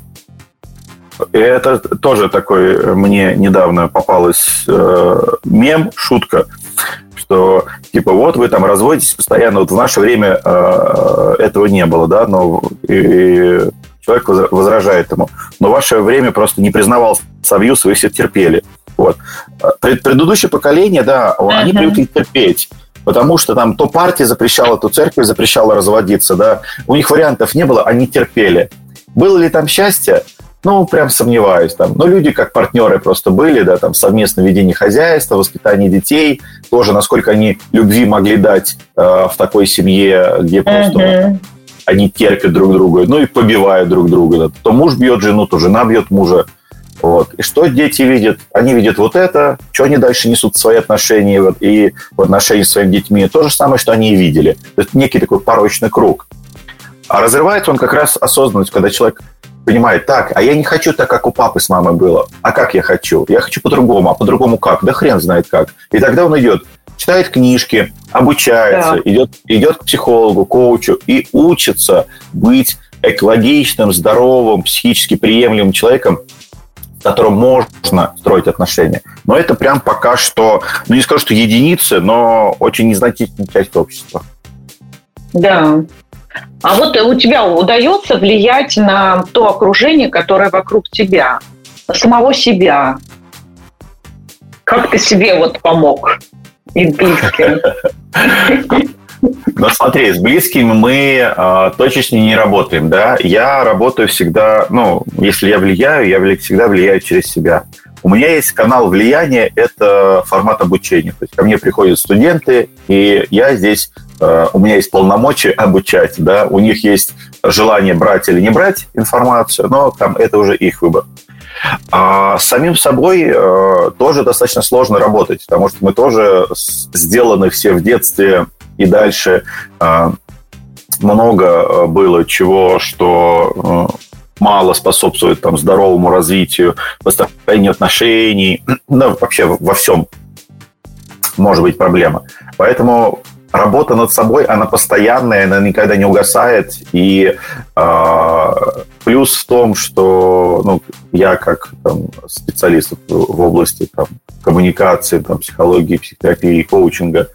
[SPEAKER 3] И это тоже такой мне недавно попалась э, мем, шутка, что типа вот вы там разводитесь постоянно, вот в наше время э, этого не было, да, но и, человек возражает ему, но ваше время просто не признавал Союз, вы все терпели. Вот. Предыдущее поколение, да, uh-huh. они привыкли терпеть потому что там то партия запрещала, то церковь запрещала разводиться, да, у них вариантов не было, они терпели. Было ли там счастье? Ну, прям сомневаюсь там. Но люди как партнеры просто были, да, там совместное ведение хозяйства, воспитание детей, тоже насколько они любви могли дать э, в такой семье, где просто uh-huh. они терпят друг друга, ну и побивают друг друга. Да. То муж бьет жену, то жена бьет мужа. Вот. И что дети видят? Они видят вот это, что они дальше несут в свои отношения вот, и в отношении с своими детьми. То же самое, что они и видели. То есть некий такой порочный круг. А разрывается он как раз осознанность, когда человек понимает, так, а я не хочу так, как у папы с мамой было. А как я хочу? Я хочу по-другому. А по-другому как? Да хрен знает как. И тогда он идет, читает книжки, обучается, да. идет, идет к психологу, коучу и учится быть экологичным, здоровым, психически приемлемым человеком, с которым можно строить отношения. Но это прям пока что, ну не скажу, что единицы, но очень незначительная часть общества.
[SPEAKER 2] Да, а вот у тебя удается влиять на то окружение, которое вокруг тебя, на самого себя. Как ты себе вот помог и близким?
[SPEAKER 3] Ну, смотри, с близкими мы э, точечно не работаем, да. Я работаю всегда, ну, если я влияю, я всегда влияю через себя. У меня есть канал влияния, это формат обучения. То есть ко мне приходят студенты, и я здесь, у меня есть полномочия обучать, да, у них есть желание брать или не брать информацию, но там это уже их выбор. А с самим собой э, тоже достаточно сложно работать, потому что мы тоже сделаны все в детстве и дальше э, много было чего, что мало способствует там, здоровому развитию, построению отношений, ну, вообще во всем может быть проблема. Поэтому работа над собой, она постоянная, она никогда не угасает. И э, плюс в том, что ну, я как там, специалист в области там, коммуникации, там, психологии, психотерапии, коучинга,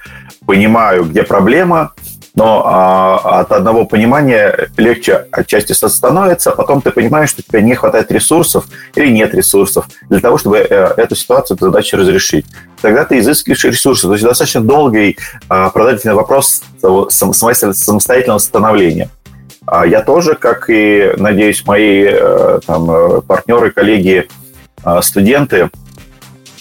[SPEAKER 3] понимаю, где проблема, но а, от одного понимания легче отчасти становится, а потом ты понимаешь, что тебе не хватает ресурсов или нет ресурсов для того, чтобы э, эту ситуацию, эту задачу разрешить. Тогда ты изыскиваешь ресурсы. То есть достаточно долгий а, продолжительный вопрос самостоятельного становления. А я тоже, как и, надеюсь, мои э, там, э, партнеры, коллеги, студенты,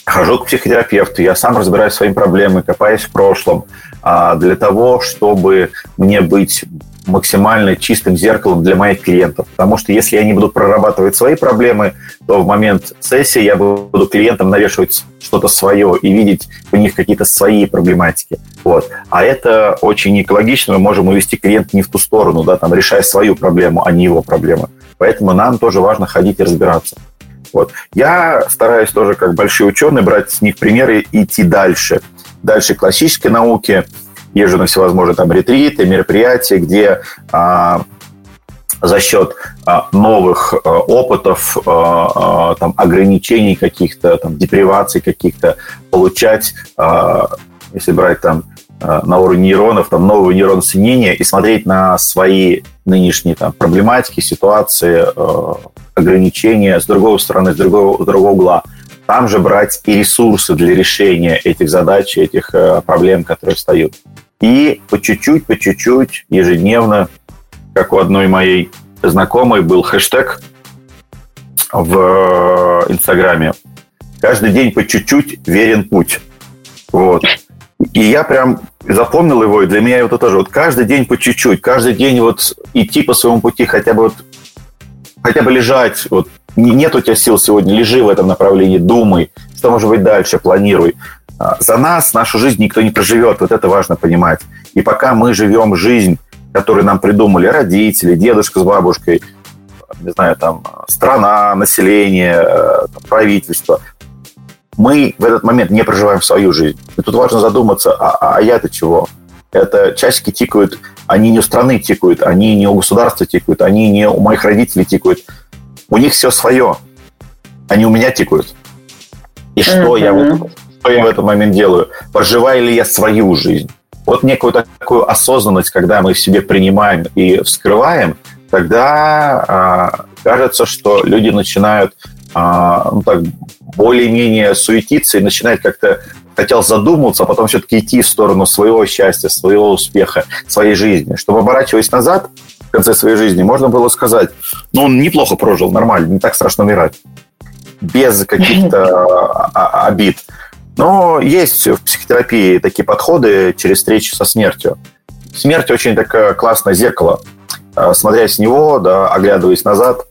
[SPEAKER 3] хожу к психотерапевту, я сам разбираюсь своими проблемами, копаюсь в прошлом, а, для того, чтобы мне быть максимально чистым зеркалом для моих клиентов. Потому что если я не буду прорабатывать свои проблемы, то в момент сессии я буду клиентам навешивать что-то свое и видеть у них какие-то свои проблематики. Вот. А это очень экологично. Мы можем увести клиента не в ту сторону, да, там, решая свою проблему, а не его проблемы. Поэтому нам тоже важно ходить и разбираться. Вот. Я стараюсь тоже, как большие ученые, брать с них примеры и идти дальше. Дальше классической науки, езжу на всевозможные там ретриты, мероприятия, где а, за счет а, новых а, опытов, а, а, там, ограничений каких-то, там, деприваций каких-то, получать, а, если брать там а, на уровне нейронов, там, новые нейроны соединения и смотреть на свои нынешние там, проблематики, ситуации, а, ограничения с другой стороны, с другого, с другого угла. Там же брать и ресурсы для решения этих задач, этих э, проблем, которые встают. И по чуть-чуть, по чуть-чуть, ежедневно, как у одной моей знакомой был хэштег в э, Инстаграме. Каждый день по чуть-чуть верен путь. Вот. И я прям запомнил его, и для меня это тоже. Вот каждый день по чуть-чуть, каждый день вот идти по своему пути, хотя бы вот хотя бы лежать, вот нет у тебя сил сегодня, лежи в этом направлении, думай, что может быть дальше, планируй. А, за нас нашу жизнь никто не проживет, вот это важно понимать. И пока мы живем жизнь, которую нам придумали родители, дедушка с бабушкой, не знаю, там, страна, население, э, правительство, мы в этот момент не проживаем свою жизнь. И тут важно задуматься, а, а, а я-то чего? Это часики тикают, они не у страны тикают, они не у государства тикают, они не у моих родителей тикают. У них все свое. Они у меня тикают. И что, mm-hmm. я, вот, что я в этот момент делаю? Проживаю ли я свою жизнь? Вот некую такую осознанность, когда мы в себе принимаем и вскрываем, тогда а, кажется, что люди начинают а, ну, так, более-менее суетиться и начинают как-то хотел задуматься, а потом все-таки идти в сторону своего счастья, своего успеха, своей жизни. Чтобы, оборачиваясь назад, в конце своей жизни, можно было сказать, ну, он неплохо прожил, нормально, не так страшно умирать. Без каких-то обид. Но есть в психотерапии такие подходы через встречу со смертью. Смерть очень такое классное зеркало. А, смотря с него, да, оглядываясь назад,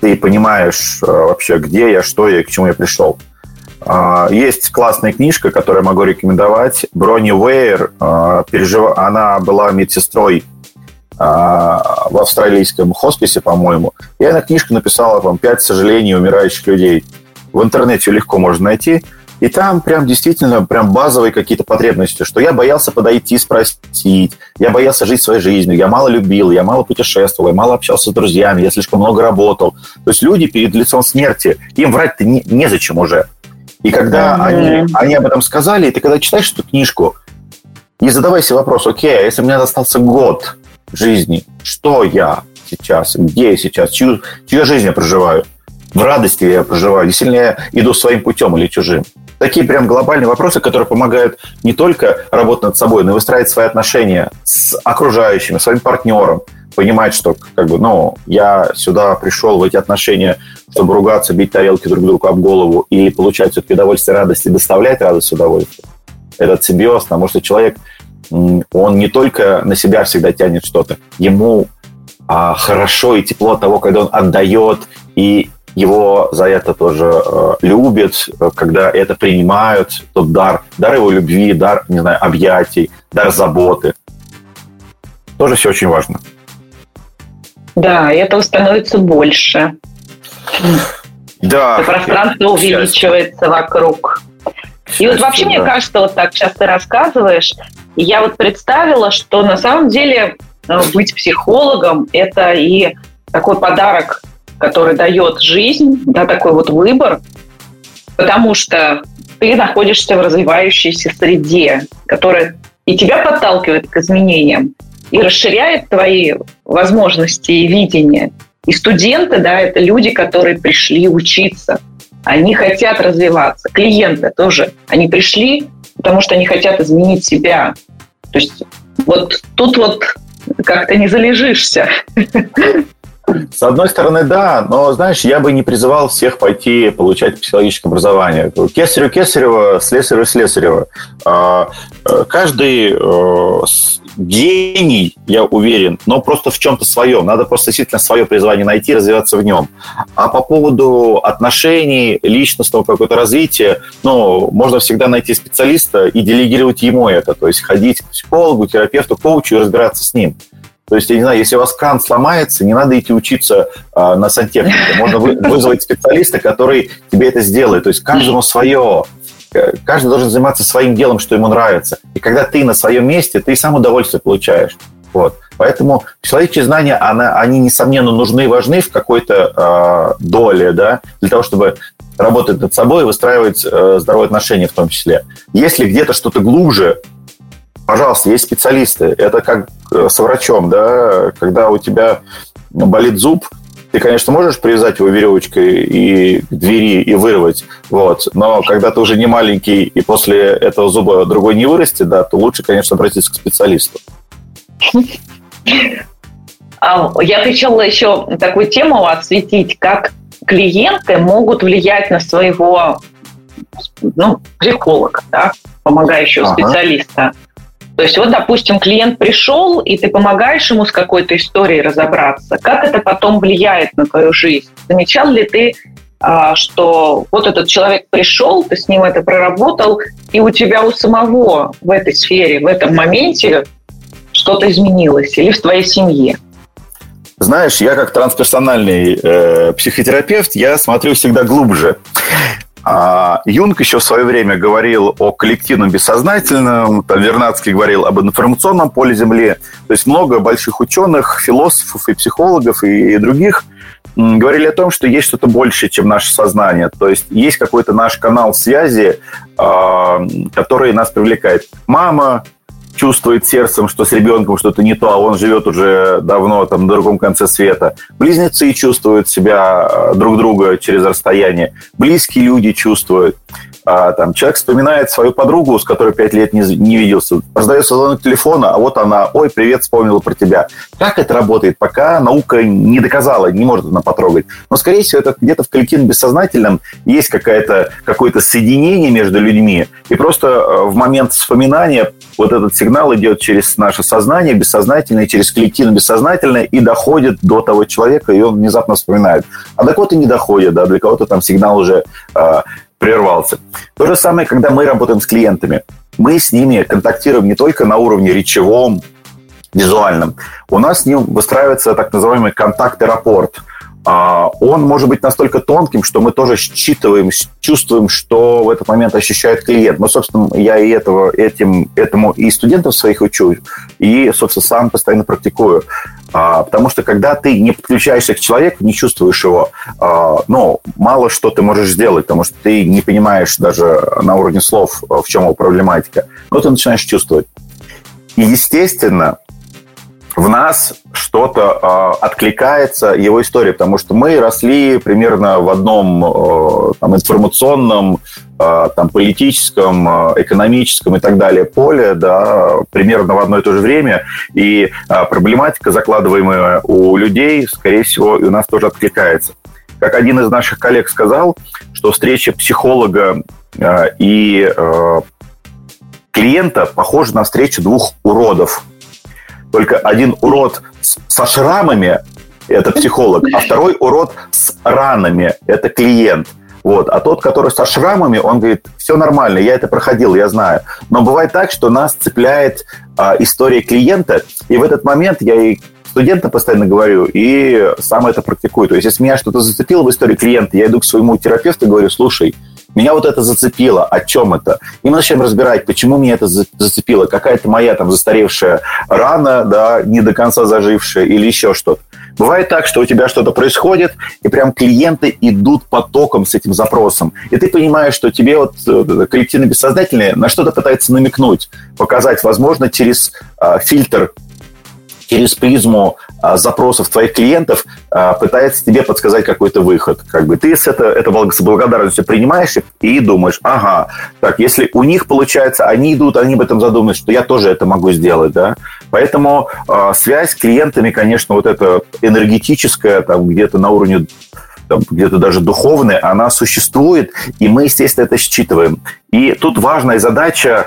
[SPEAKER 3] ты понимаешь а, вообще, где я, что я, к чему я пришел. А, есть классная книжка, которую я могу рекомендовать. Брони Уэйр, она была медсестрой в австралийском хосписе, по-моему. И она книжку написала там «Пять сожалений умирающих людей». В интернете легко можно найти. И там прям действительно прям базовые какие-то потребности, что я боялся подойти спросить, я боялся жить своей жизнью, я мало любил, я мало путешествовал, я мало общался с друзьями, я слишком много работал. То есть люди перед лицом смерти, им врать-то не, незачем уже. И когда mm-hmm. они, они об этом сказали, и ты когда читаешь эту книжку, не задавайся вопрос, окей, а если у меня остался год жизни, что я сейчас, где я сейчас, чью, чью жизнь я проживаю? В радости я проживаю, действительно я иду своим путем или чужим? такие прям глобальные вопросы, которые помогают не только работать над собой, но и выстраивать свои отношения с окружающими, своим партнером, понимать, что как бы, ну, я сюда пришел в эти отношения, чтобы ругаться, бить тарелки друг другу об голову и получать все-таки удовольствие, радость и доставлять радость удовольствие. Этот симбиоз, потому что человек, он не только на себя всегда тянет что-то, ему а, хорошо и тепло от того, когда он отдает и его за это тоже э, любят, э, когда это принимают, тот дар, дар его любви, дар, не знаю, объятий, дар заботы. Тоже все очень важно.
[SPEAKER 2] Да, и этого становится больше.
[SPEAKER 3] Да.
[SPEAKER 2] И пространство увеличивается вокруг. И вот вообще, да. мне кажется, вот так часто рассказываешь, я вот представила, что на самом деле э, быть психологом – это и такой подарок который дает жизнь, да, такой вот выбор, потому что ты находишься в развивающейся среде, которая и тебя подталкивает к изменениям, и расширяет твои возможности и видения. И студенты, да, это люди, которые пришли учиться. Они хотят развиваться. Клиенты тоже. Они пришли, потому что они хотят изменить себя. То есть вот тут вот как-то не залежишься.
[SPEAKER 3] С одной стороны, да, но, знаешь, я бы не призывал всех пойти получать психологическое образование. Кесарю Кесарева, слесарю Слесарева. Э, каждый э, гений, я уверен, но просто в чем-то своем. Надо просто действительно свое призвание найти, развиваться в нем. А по поводу отношений, личностного какого-то развития, ну, можно всегда найти специалиста и делегировать ему это. То есть ходить к психологу, терапевту, коучу и разбираться с ним. То есть, я не знаю, если у вас кран сломается, не надо идти учиться э, на сантехнике. Можно вы, вызвать специалиста, который тебе это сделает. То есть, каждому свое. Каждый должен заниматься своим делом, что ему нравится. И когда ты на своем месте, ты сам удовольствие получаешь. Вот. Поэтому человеческие знания, она, они, несомненно, нужны и важны в какой-то э, доле, да, для того, чтобы работать над собой и выстраивать э, здоровые отношения в том числе. Если где-то что-то глубже, пожалуйста, есть специалисты. Это как э, с врачом, да, когда у тебя болит зуб, ты, конечно, можешь привязать его веревочкой и к двери и вырвать, вот, но когда ты уже не маленький и после этого зуба другой не вырастет, да, то лучше, конечно, обратиться к специалисту.
[SPEAKER 2] А, я хотела еще такую тему осветить, как клиенты могут влиять на своего ну, психолога, да, помогающего ага. специалиста. То есть вот, допустим, клиент пришел, и ты помогаешь ему с какой-то историей разобраться. Как это потом влияет на твою жизнь? Замечал ли ты, а, что вот этот человек пришел, ты с ним это проработал, и у тебя у самого в этой сфере, в этом моменте что-то изменилось или в твоей семье?
[SPEAKER 3] Знаешь, я как трансперсональный э, психотерапевт, я смотрю всегда глубже. А Юнг еще в свое время говорил о коллективном бессознательном, там Вернадский говорил об информационном поле Земли. То есть много больших ученых, философов и психологов и, других говорили о том, что есть что-то большее, чем наше сознание. То есть есть какой-то наш канал связи, э, который нас привлекает. Мама, чувствует сердцем, что с ребенком что-то не то, а он живет уже давно там на другом конце света. Близнецы чувствуют себя э, друг друга через расстояние. Близкие люди чувствуют. А, там, человек вспоминает свою подругу, с которой пять лет не, не виделся, раздается звонок телефона, а вот она, ой, привет, вспомнила про тебя. Как это работает, пока наука не доказала, не может она потрогать. Но, скорее всего, это где-то в коллективном бессознательном есть какая-то, какое-то соединение между людьми, и просто э, в момент вспоминания вот этот сигнал идет через наше сознание бессознательное, через коллективно бессознательное и доходит до того человека, и он внезапно вспоминает. А до кого-то не доходит, да, для кого-то там сигнал уже э, прервался. То же самое, когда мы работаем с клиентами. Мы с ними контактируем не только на уровне речевом, визуальном. У нас с ним выстраивается так называемый контакт-аэропорт – а, он может быть настолько тонким, что мы тоже считываем, чувствуем, что в этот момент ощущает клиент. Ну, собственно, я и этого, этим, этому и студентов своих учу, и, собственно, сам постоянно практикую. А, потому что когда ты не подключаешься к человеку, не чувствуешь его, а, ну, мало что ты можешь сделать, потому что ты не понимаешь даже на уровне слов, в чем его проблематика. Но ты начинаешь чувствовать. И, естественно, в нас что-то э, откликается его история, потому что мы росли примерно в одном э, там, информационном, э, там, политическом, э, экономическом и так далее поле, да, примерно в одно и то же время, и э, проблематика, закладываемая у людей, скорее всего, и у нас тоже откликается. Как один из наших коллег сказал, что встреча психолога э, и э, клиента похожа на встречу двух уродов – только один урод со шрамами – это психолог, а второй урод с ранами – это клиент. Вот. А тот, который со шрамами, он говорит, все нормально, я это проходил, я знаю. Но бывает так, что нас цепляет а, история клиента, и в этот момент я и студентам постоянно говорю, и сам это практикую. То есть, если меня что-то зацепило в истории клиента, я иду к своему терапевту и говорю, слушай, меня вот это зацепило. О чем это? И мы начинаем разбирать, почему меня это зацепило. Какая-то моя там застаревшая рана, да, не до конца зажившая или еще что-то. Бывает так, что у тебя что-то происходит, и прям клиенты идут потоком с этим запросом. И ты понимаешь, что тебе вот э, коллективно бессознательное на что-то пытается намекнуть, показать, возможно, через э, фильтр через призму запросов твоих клиентов а, пытается тебе подсказать какой-то выход. Как бы ты с это, это с благодарностью принимаешь и думаешь, ага, так, если у них получается, они идут, они об этом задумываются, что я тоже это могу сделать, да. Поэтому э, связь с клиентами, конечно, вот эта энергетическая, там где-то на уровне где-то даже духовная, она существует, и мы, естественно, это считываем. И тут важная задача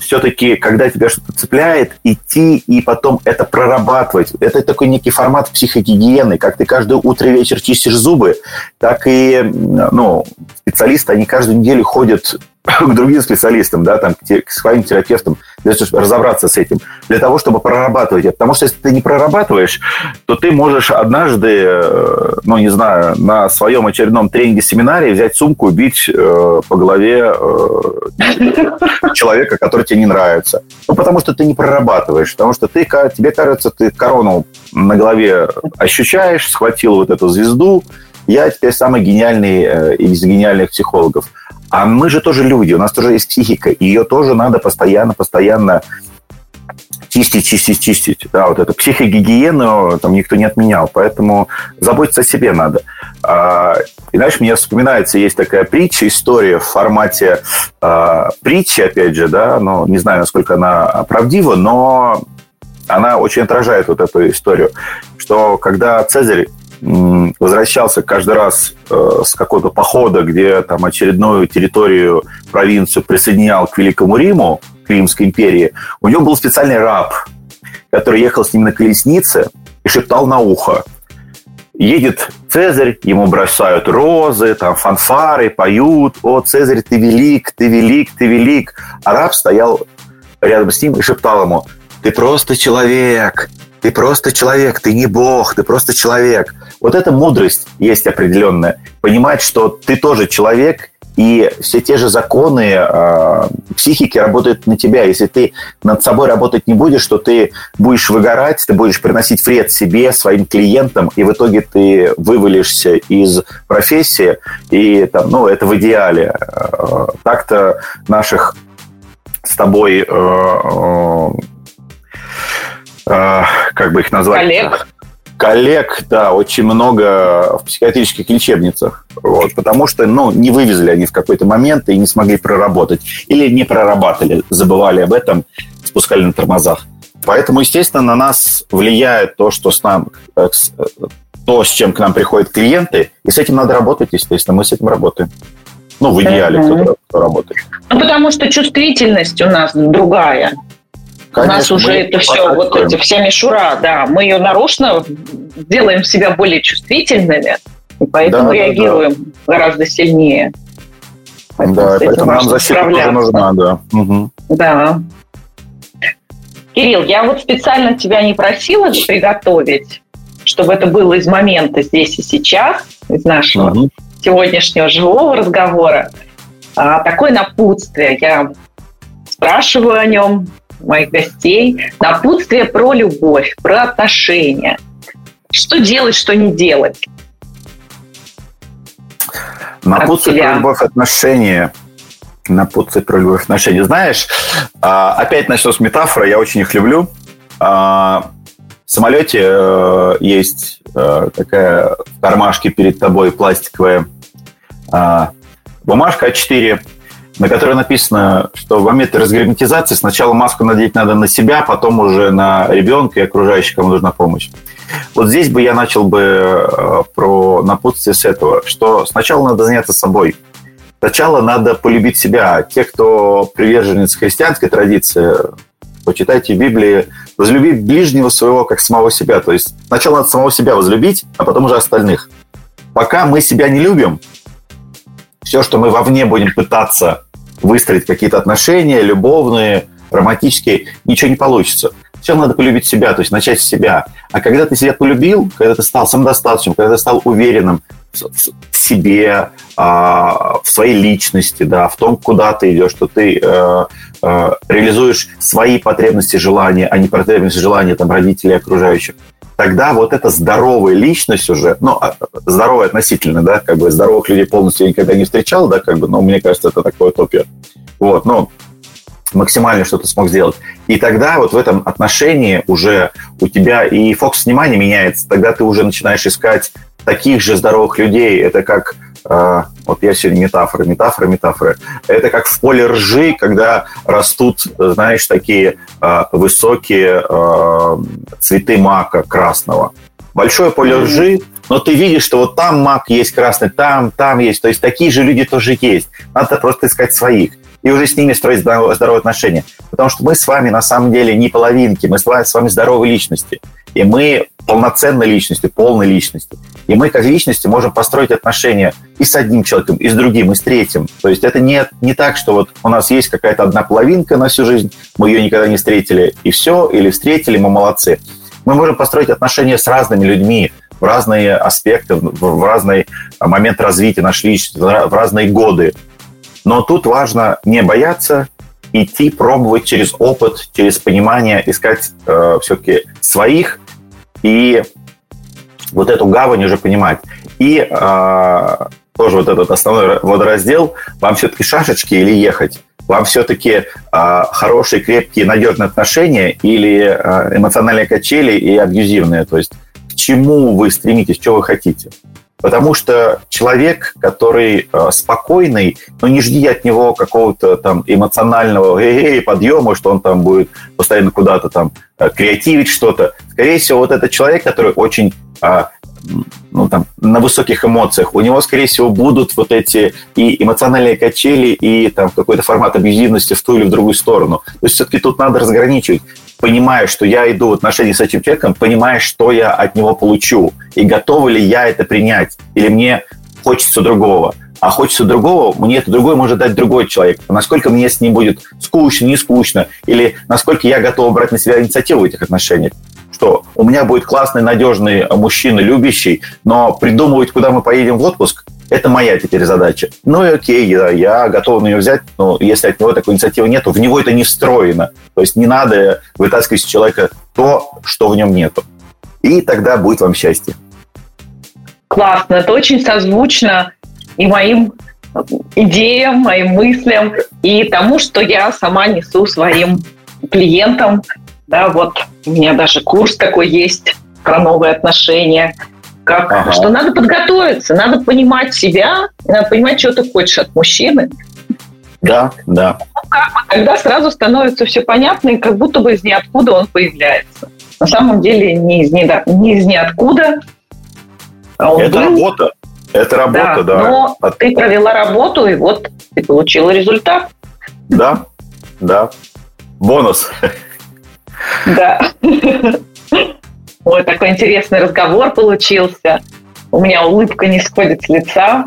[SPEAKER 3] все-таки, когда тебя что-то цепляет, идти и потом это прорабатывать. Это такой некий формат психогигиены, как ты каждое утро и вечер чистишь зубы, так и ну, специалисты, они каждую неделю ходят к другим специалистам, да, там, к своим терапевтам, для того, чтобы разобраться с этим, для того, чтобы прорабатывать это. Потому что если ты не прорабатываешь, то ты можешь однажды, э, ну, не знаю, на своем очередном тренинге-семинаре взять сумку и бить э, по голове э, человека, который тебе не нравится. Ну, потому что ты не прорабатываешь, потому что ты, тебе кажется, ты корону на голове ощущаешь, схватил вот эту звезду, я теперь самый гениальный э, из гениальных психологов. А мы же тоже люди, у нас тоже есть психика, ее тоже надо постоянно, постоянно чистить, чистить, чистить. Да, вот эту психогигиену там никто не отменял, поэтому заботиться о себе надо. А, и дальше мне вспоминается, есть такая притча, история в формате а, притчи, опять же, да, но не знаю, насколько она правдива, но она очень отражает вот эту историю, что когда Цезарь возвращался каждый раз э, с какого-то похода, где там очередную территорию, провинцию присоединял к Великому Риму, к Римской империи, у него был специальный раб, который ехал с ним на колеснице и шептал на ухо. Едет Цезарь, ему бросают розы, там фанфары, поют. О, Цезарь, ты велик, ты велик, ты велик. А раб стоял рядом с ним и шептал ему, ты просто человек, ты просто человек, ты не бог, ты просто человек. Вот эта мудрость есть определенная. Понимать, что ты тоже человек, и все те же законы э, психики работают на тебя. Если ты над собой работать не будешь, то ты будешь выгорать, ты будешь приносить вред себе, своим клиентам, и в итоге ты вывалишься из профессии. И там, ну, это в идеале. Э, так-то наших с тобой, э, э, э, как бы их назвать?
[SPEAKER 2] Коллег
[SPEAKER 3] коллег, да, очень много в психиатрических лечебницах, вот, потому что, ну, не вывезли они в какой-то момент и не смогли проработать, или не прорабатывали, забывали об этом, спускали на тормозах. Поэтому, естественно, на нас влияет то, что с нам, э, э, то, с чем к нам приходят клиенты, и с этим надо работать, естественно, мы с этим работаем. Ну, в идеале кто-то работает.
[SPEAKER 2] Ну, потому что чувствительность у нас другая. Конечно, У нас уже это все, вот эти, вся мишура, да, мы ее нарочно делаем себя более чувствительными, и поэтому да, реагируем да, да. гораздо сильнее.
[SPEAKER 3] Поэтому да, поэтому нам защита тоже нужна, да. Угу.
[SPEAKER 2] Да. Кирилл, я вот специально тебя не просила приготовить, чтобы это было из момента здесь и сейчас, из нашего угу. сегодняшнего живого разговора. А, такое напутствие. Я спрашиваю о нем, моих гостей. Напутствие про любовь, про отношения. Что делать, что не делать?
[SPEAKER 3] Напутствие про любовь, отношения. Напутствие про любовь, отношения. Знаешь, а, опять начну с метафоры, я очень их люблю. А, в самолете э, есть э, такая в кармашке перед тобой пластиковая а, бумажка А4, на которой написано, что в момент разгерметизации сначала маску надеть надо на себя, потом уже на ребенка и окружающих, кому нужна помощь. Вот здесь бы я начал бы э, про напутствие с этого, что сначала надо заняться собой. Сначала надо полюбить себя. Те, кто приверженец христианской традиции, почитайте в Библии, возлюби ближнего своего как самого себя. То есть сначала надо самого себя возлюбить, а потом уже остальных. Пока мы себя не любим, все, что мы вовне будем пытаться выстроить какие-то отношения любовные, романтические, ничего не получится. Все надо полюбить себя, то есть начать с себя. А когда ты себя полюбил, когда ты стал самодостаточным, когда ты стал уверенным в себе, а, в своей личности, да, в том, куда ты идешь, что ты э, э, реализуешь свои потребности, желания, а не потребности, желания там, родителей окружающих, тогда вот эта здоровая личность уже, ну, а, здоровая относительно, да, как бы здоровых людей полностью я никогда не встречал, да, как бы, но мне кажется, это такое утопия. Вот, ну, максимально что то смог сделать. И тогда вот в этом отношении уже у тебя и фокус внимания меняется, тогда ты уже начинаешь искать таких же здоровых людей. Это как а, вот я сегодня метафоры, метафоры, метафоры. Это как в поле ржи, когда растут, знаешь, такие а, высокие а, цветы мака красного. Большое поле ржи, но ты видишь, что вот там мак есть красный, там, там есть. То есть такие же люди тоже есть. Надо просто искать своих и уже с ними строить здоровые отношения. Потому что мы с вами на самом деле не половинки, мы с вами здоровые личности. И мы полноценной личности, полной личности. И мы как личности можем построить отношения и с одним человеком, и с другим, и с третьим. То есть это не, не так, что вот у нас есть какая-то одна половинка на всю жизнь, мы ее никогда не встретили, и все, или встретили, мы молодцы. Мы можем построить отношения с разными людьми, в разные аспекты, в разный момент развития нашей личности, в разные годы. Но тут важно не бояться идти, пробовать через опыт, через понимание, искать э, все-таки своих и вот эту гавань уже понимать. И э, тоже вот этот основной водораздел, вам все-таки шашечки или ехать? Вам все-таки э, хорошие, крепкие, надежные отношения или э, эмоциональные качели и абьюзивные? То есть к чему вы стремитесь, что вы хотите? Потому что человек, который э, спокойный, ну не жди от него какого-то там эмоционального подъема, что он там будет постоянно куда-то там э, креативить что-то. Скорее всего, вот этот человек, который очень э, ну, там, на высоких эмоциях, у него, скорее всего, будут вот эти и эмоциональные качели, и там какой-то формат абьюзивности в ту или в другую сторону. То есть все-таки тут надо разграничивать понимая, что я иду в отношении с этим человеком, понимая, что я от него получу, и готова ли я это принять, или мне хочется другого. А хочется другого, мне это другое может дать другой человек. Насколько мне с ним будет скучно, не скучно, или насколько я готов брать на себя инициативу в этих отношениях. Что у меня будет классный, надежный мужчина, любящий, но придумывать, куда мы поедем в отпуск, это моя теперь задача. Ну и окей, я, я готов на нее взять, но если от него такой инициативы нет, в него это не встроено. То есть не надо вытаскивать из человека то, что в нем нету. И тогда будет вам счастье.
[SPEAKER 2] Классно, это очень созвучно и моим идеям, моим мыслям, и тому, что я сама несу своим клиентам. Да, вот у меня даже курс такой есть про новые отношения – как, ага. что надо подготовиться, надо понимать себя, надо понимать, что ты хочешь от мужчины.
[SPEAKER 3] Да, да.
[SPEAKER 2] Ну, тогда сразу становится все понятно, и как будто бы из ниоткуда он появляется. На самом деле не из, не, не из ниоткуда.
[SPEAKER 3] А он Это был. работа. Это работа, да. да.
[SPEAKER 2] Но От... ты провела работу, и вот ты получила результат.
[SPEAKER 3] Да, да. Бонус.
[SPEAKER 2] Да. Ой, такой интересный разговор получился. У меня улыбка не сходит с лица.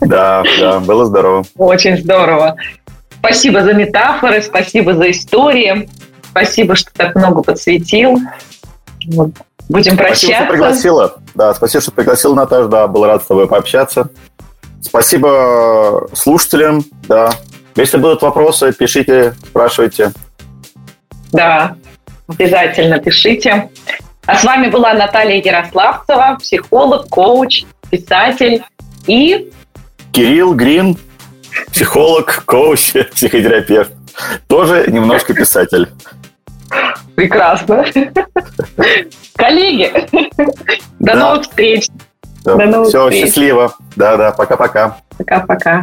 [SPEAKER 3] Да, да, было здорово.
[SPEAKER 2] Очень здорово. Спасибо за метафоры, спасибо за истории, спасибо, что так много подсветил. Вот. Будем прощаться. Спасибо,
[SPEAKER 3] что пригласила. Да, спасибо, что пригласила, Наташа. Да, был рад с тобой пообщаться. Спасибо слушателям. Да. Если будут вопросы, пишите, спрашивайте.
[SPEAKER 2] Да, Обязательно пишите. А с вами была Наталья Ярославцева, психолог, коуч, писатель и...
[SPEAKER 3] Кирилл Грин, психолог, коуч, психотерапевт. Тоже немножко писатель.
[SPEAKER 2] Прекрасно. Коллеги, до новых встреч.
[SPEAKER 3] До новых Все, счастливо. Да-да, пока-пока.
[SPEAKER 2] Пока-пока.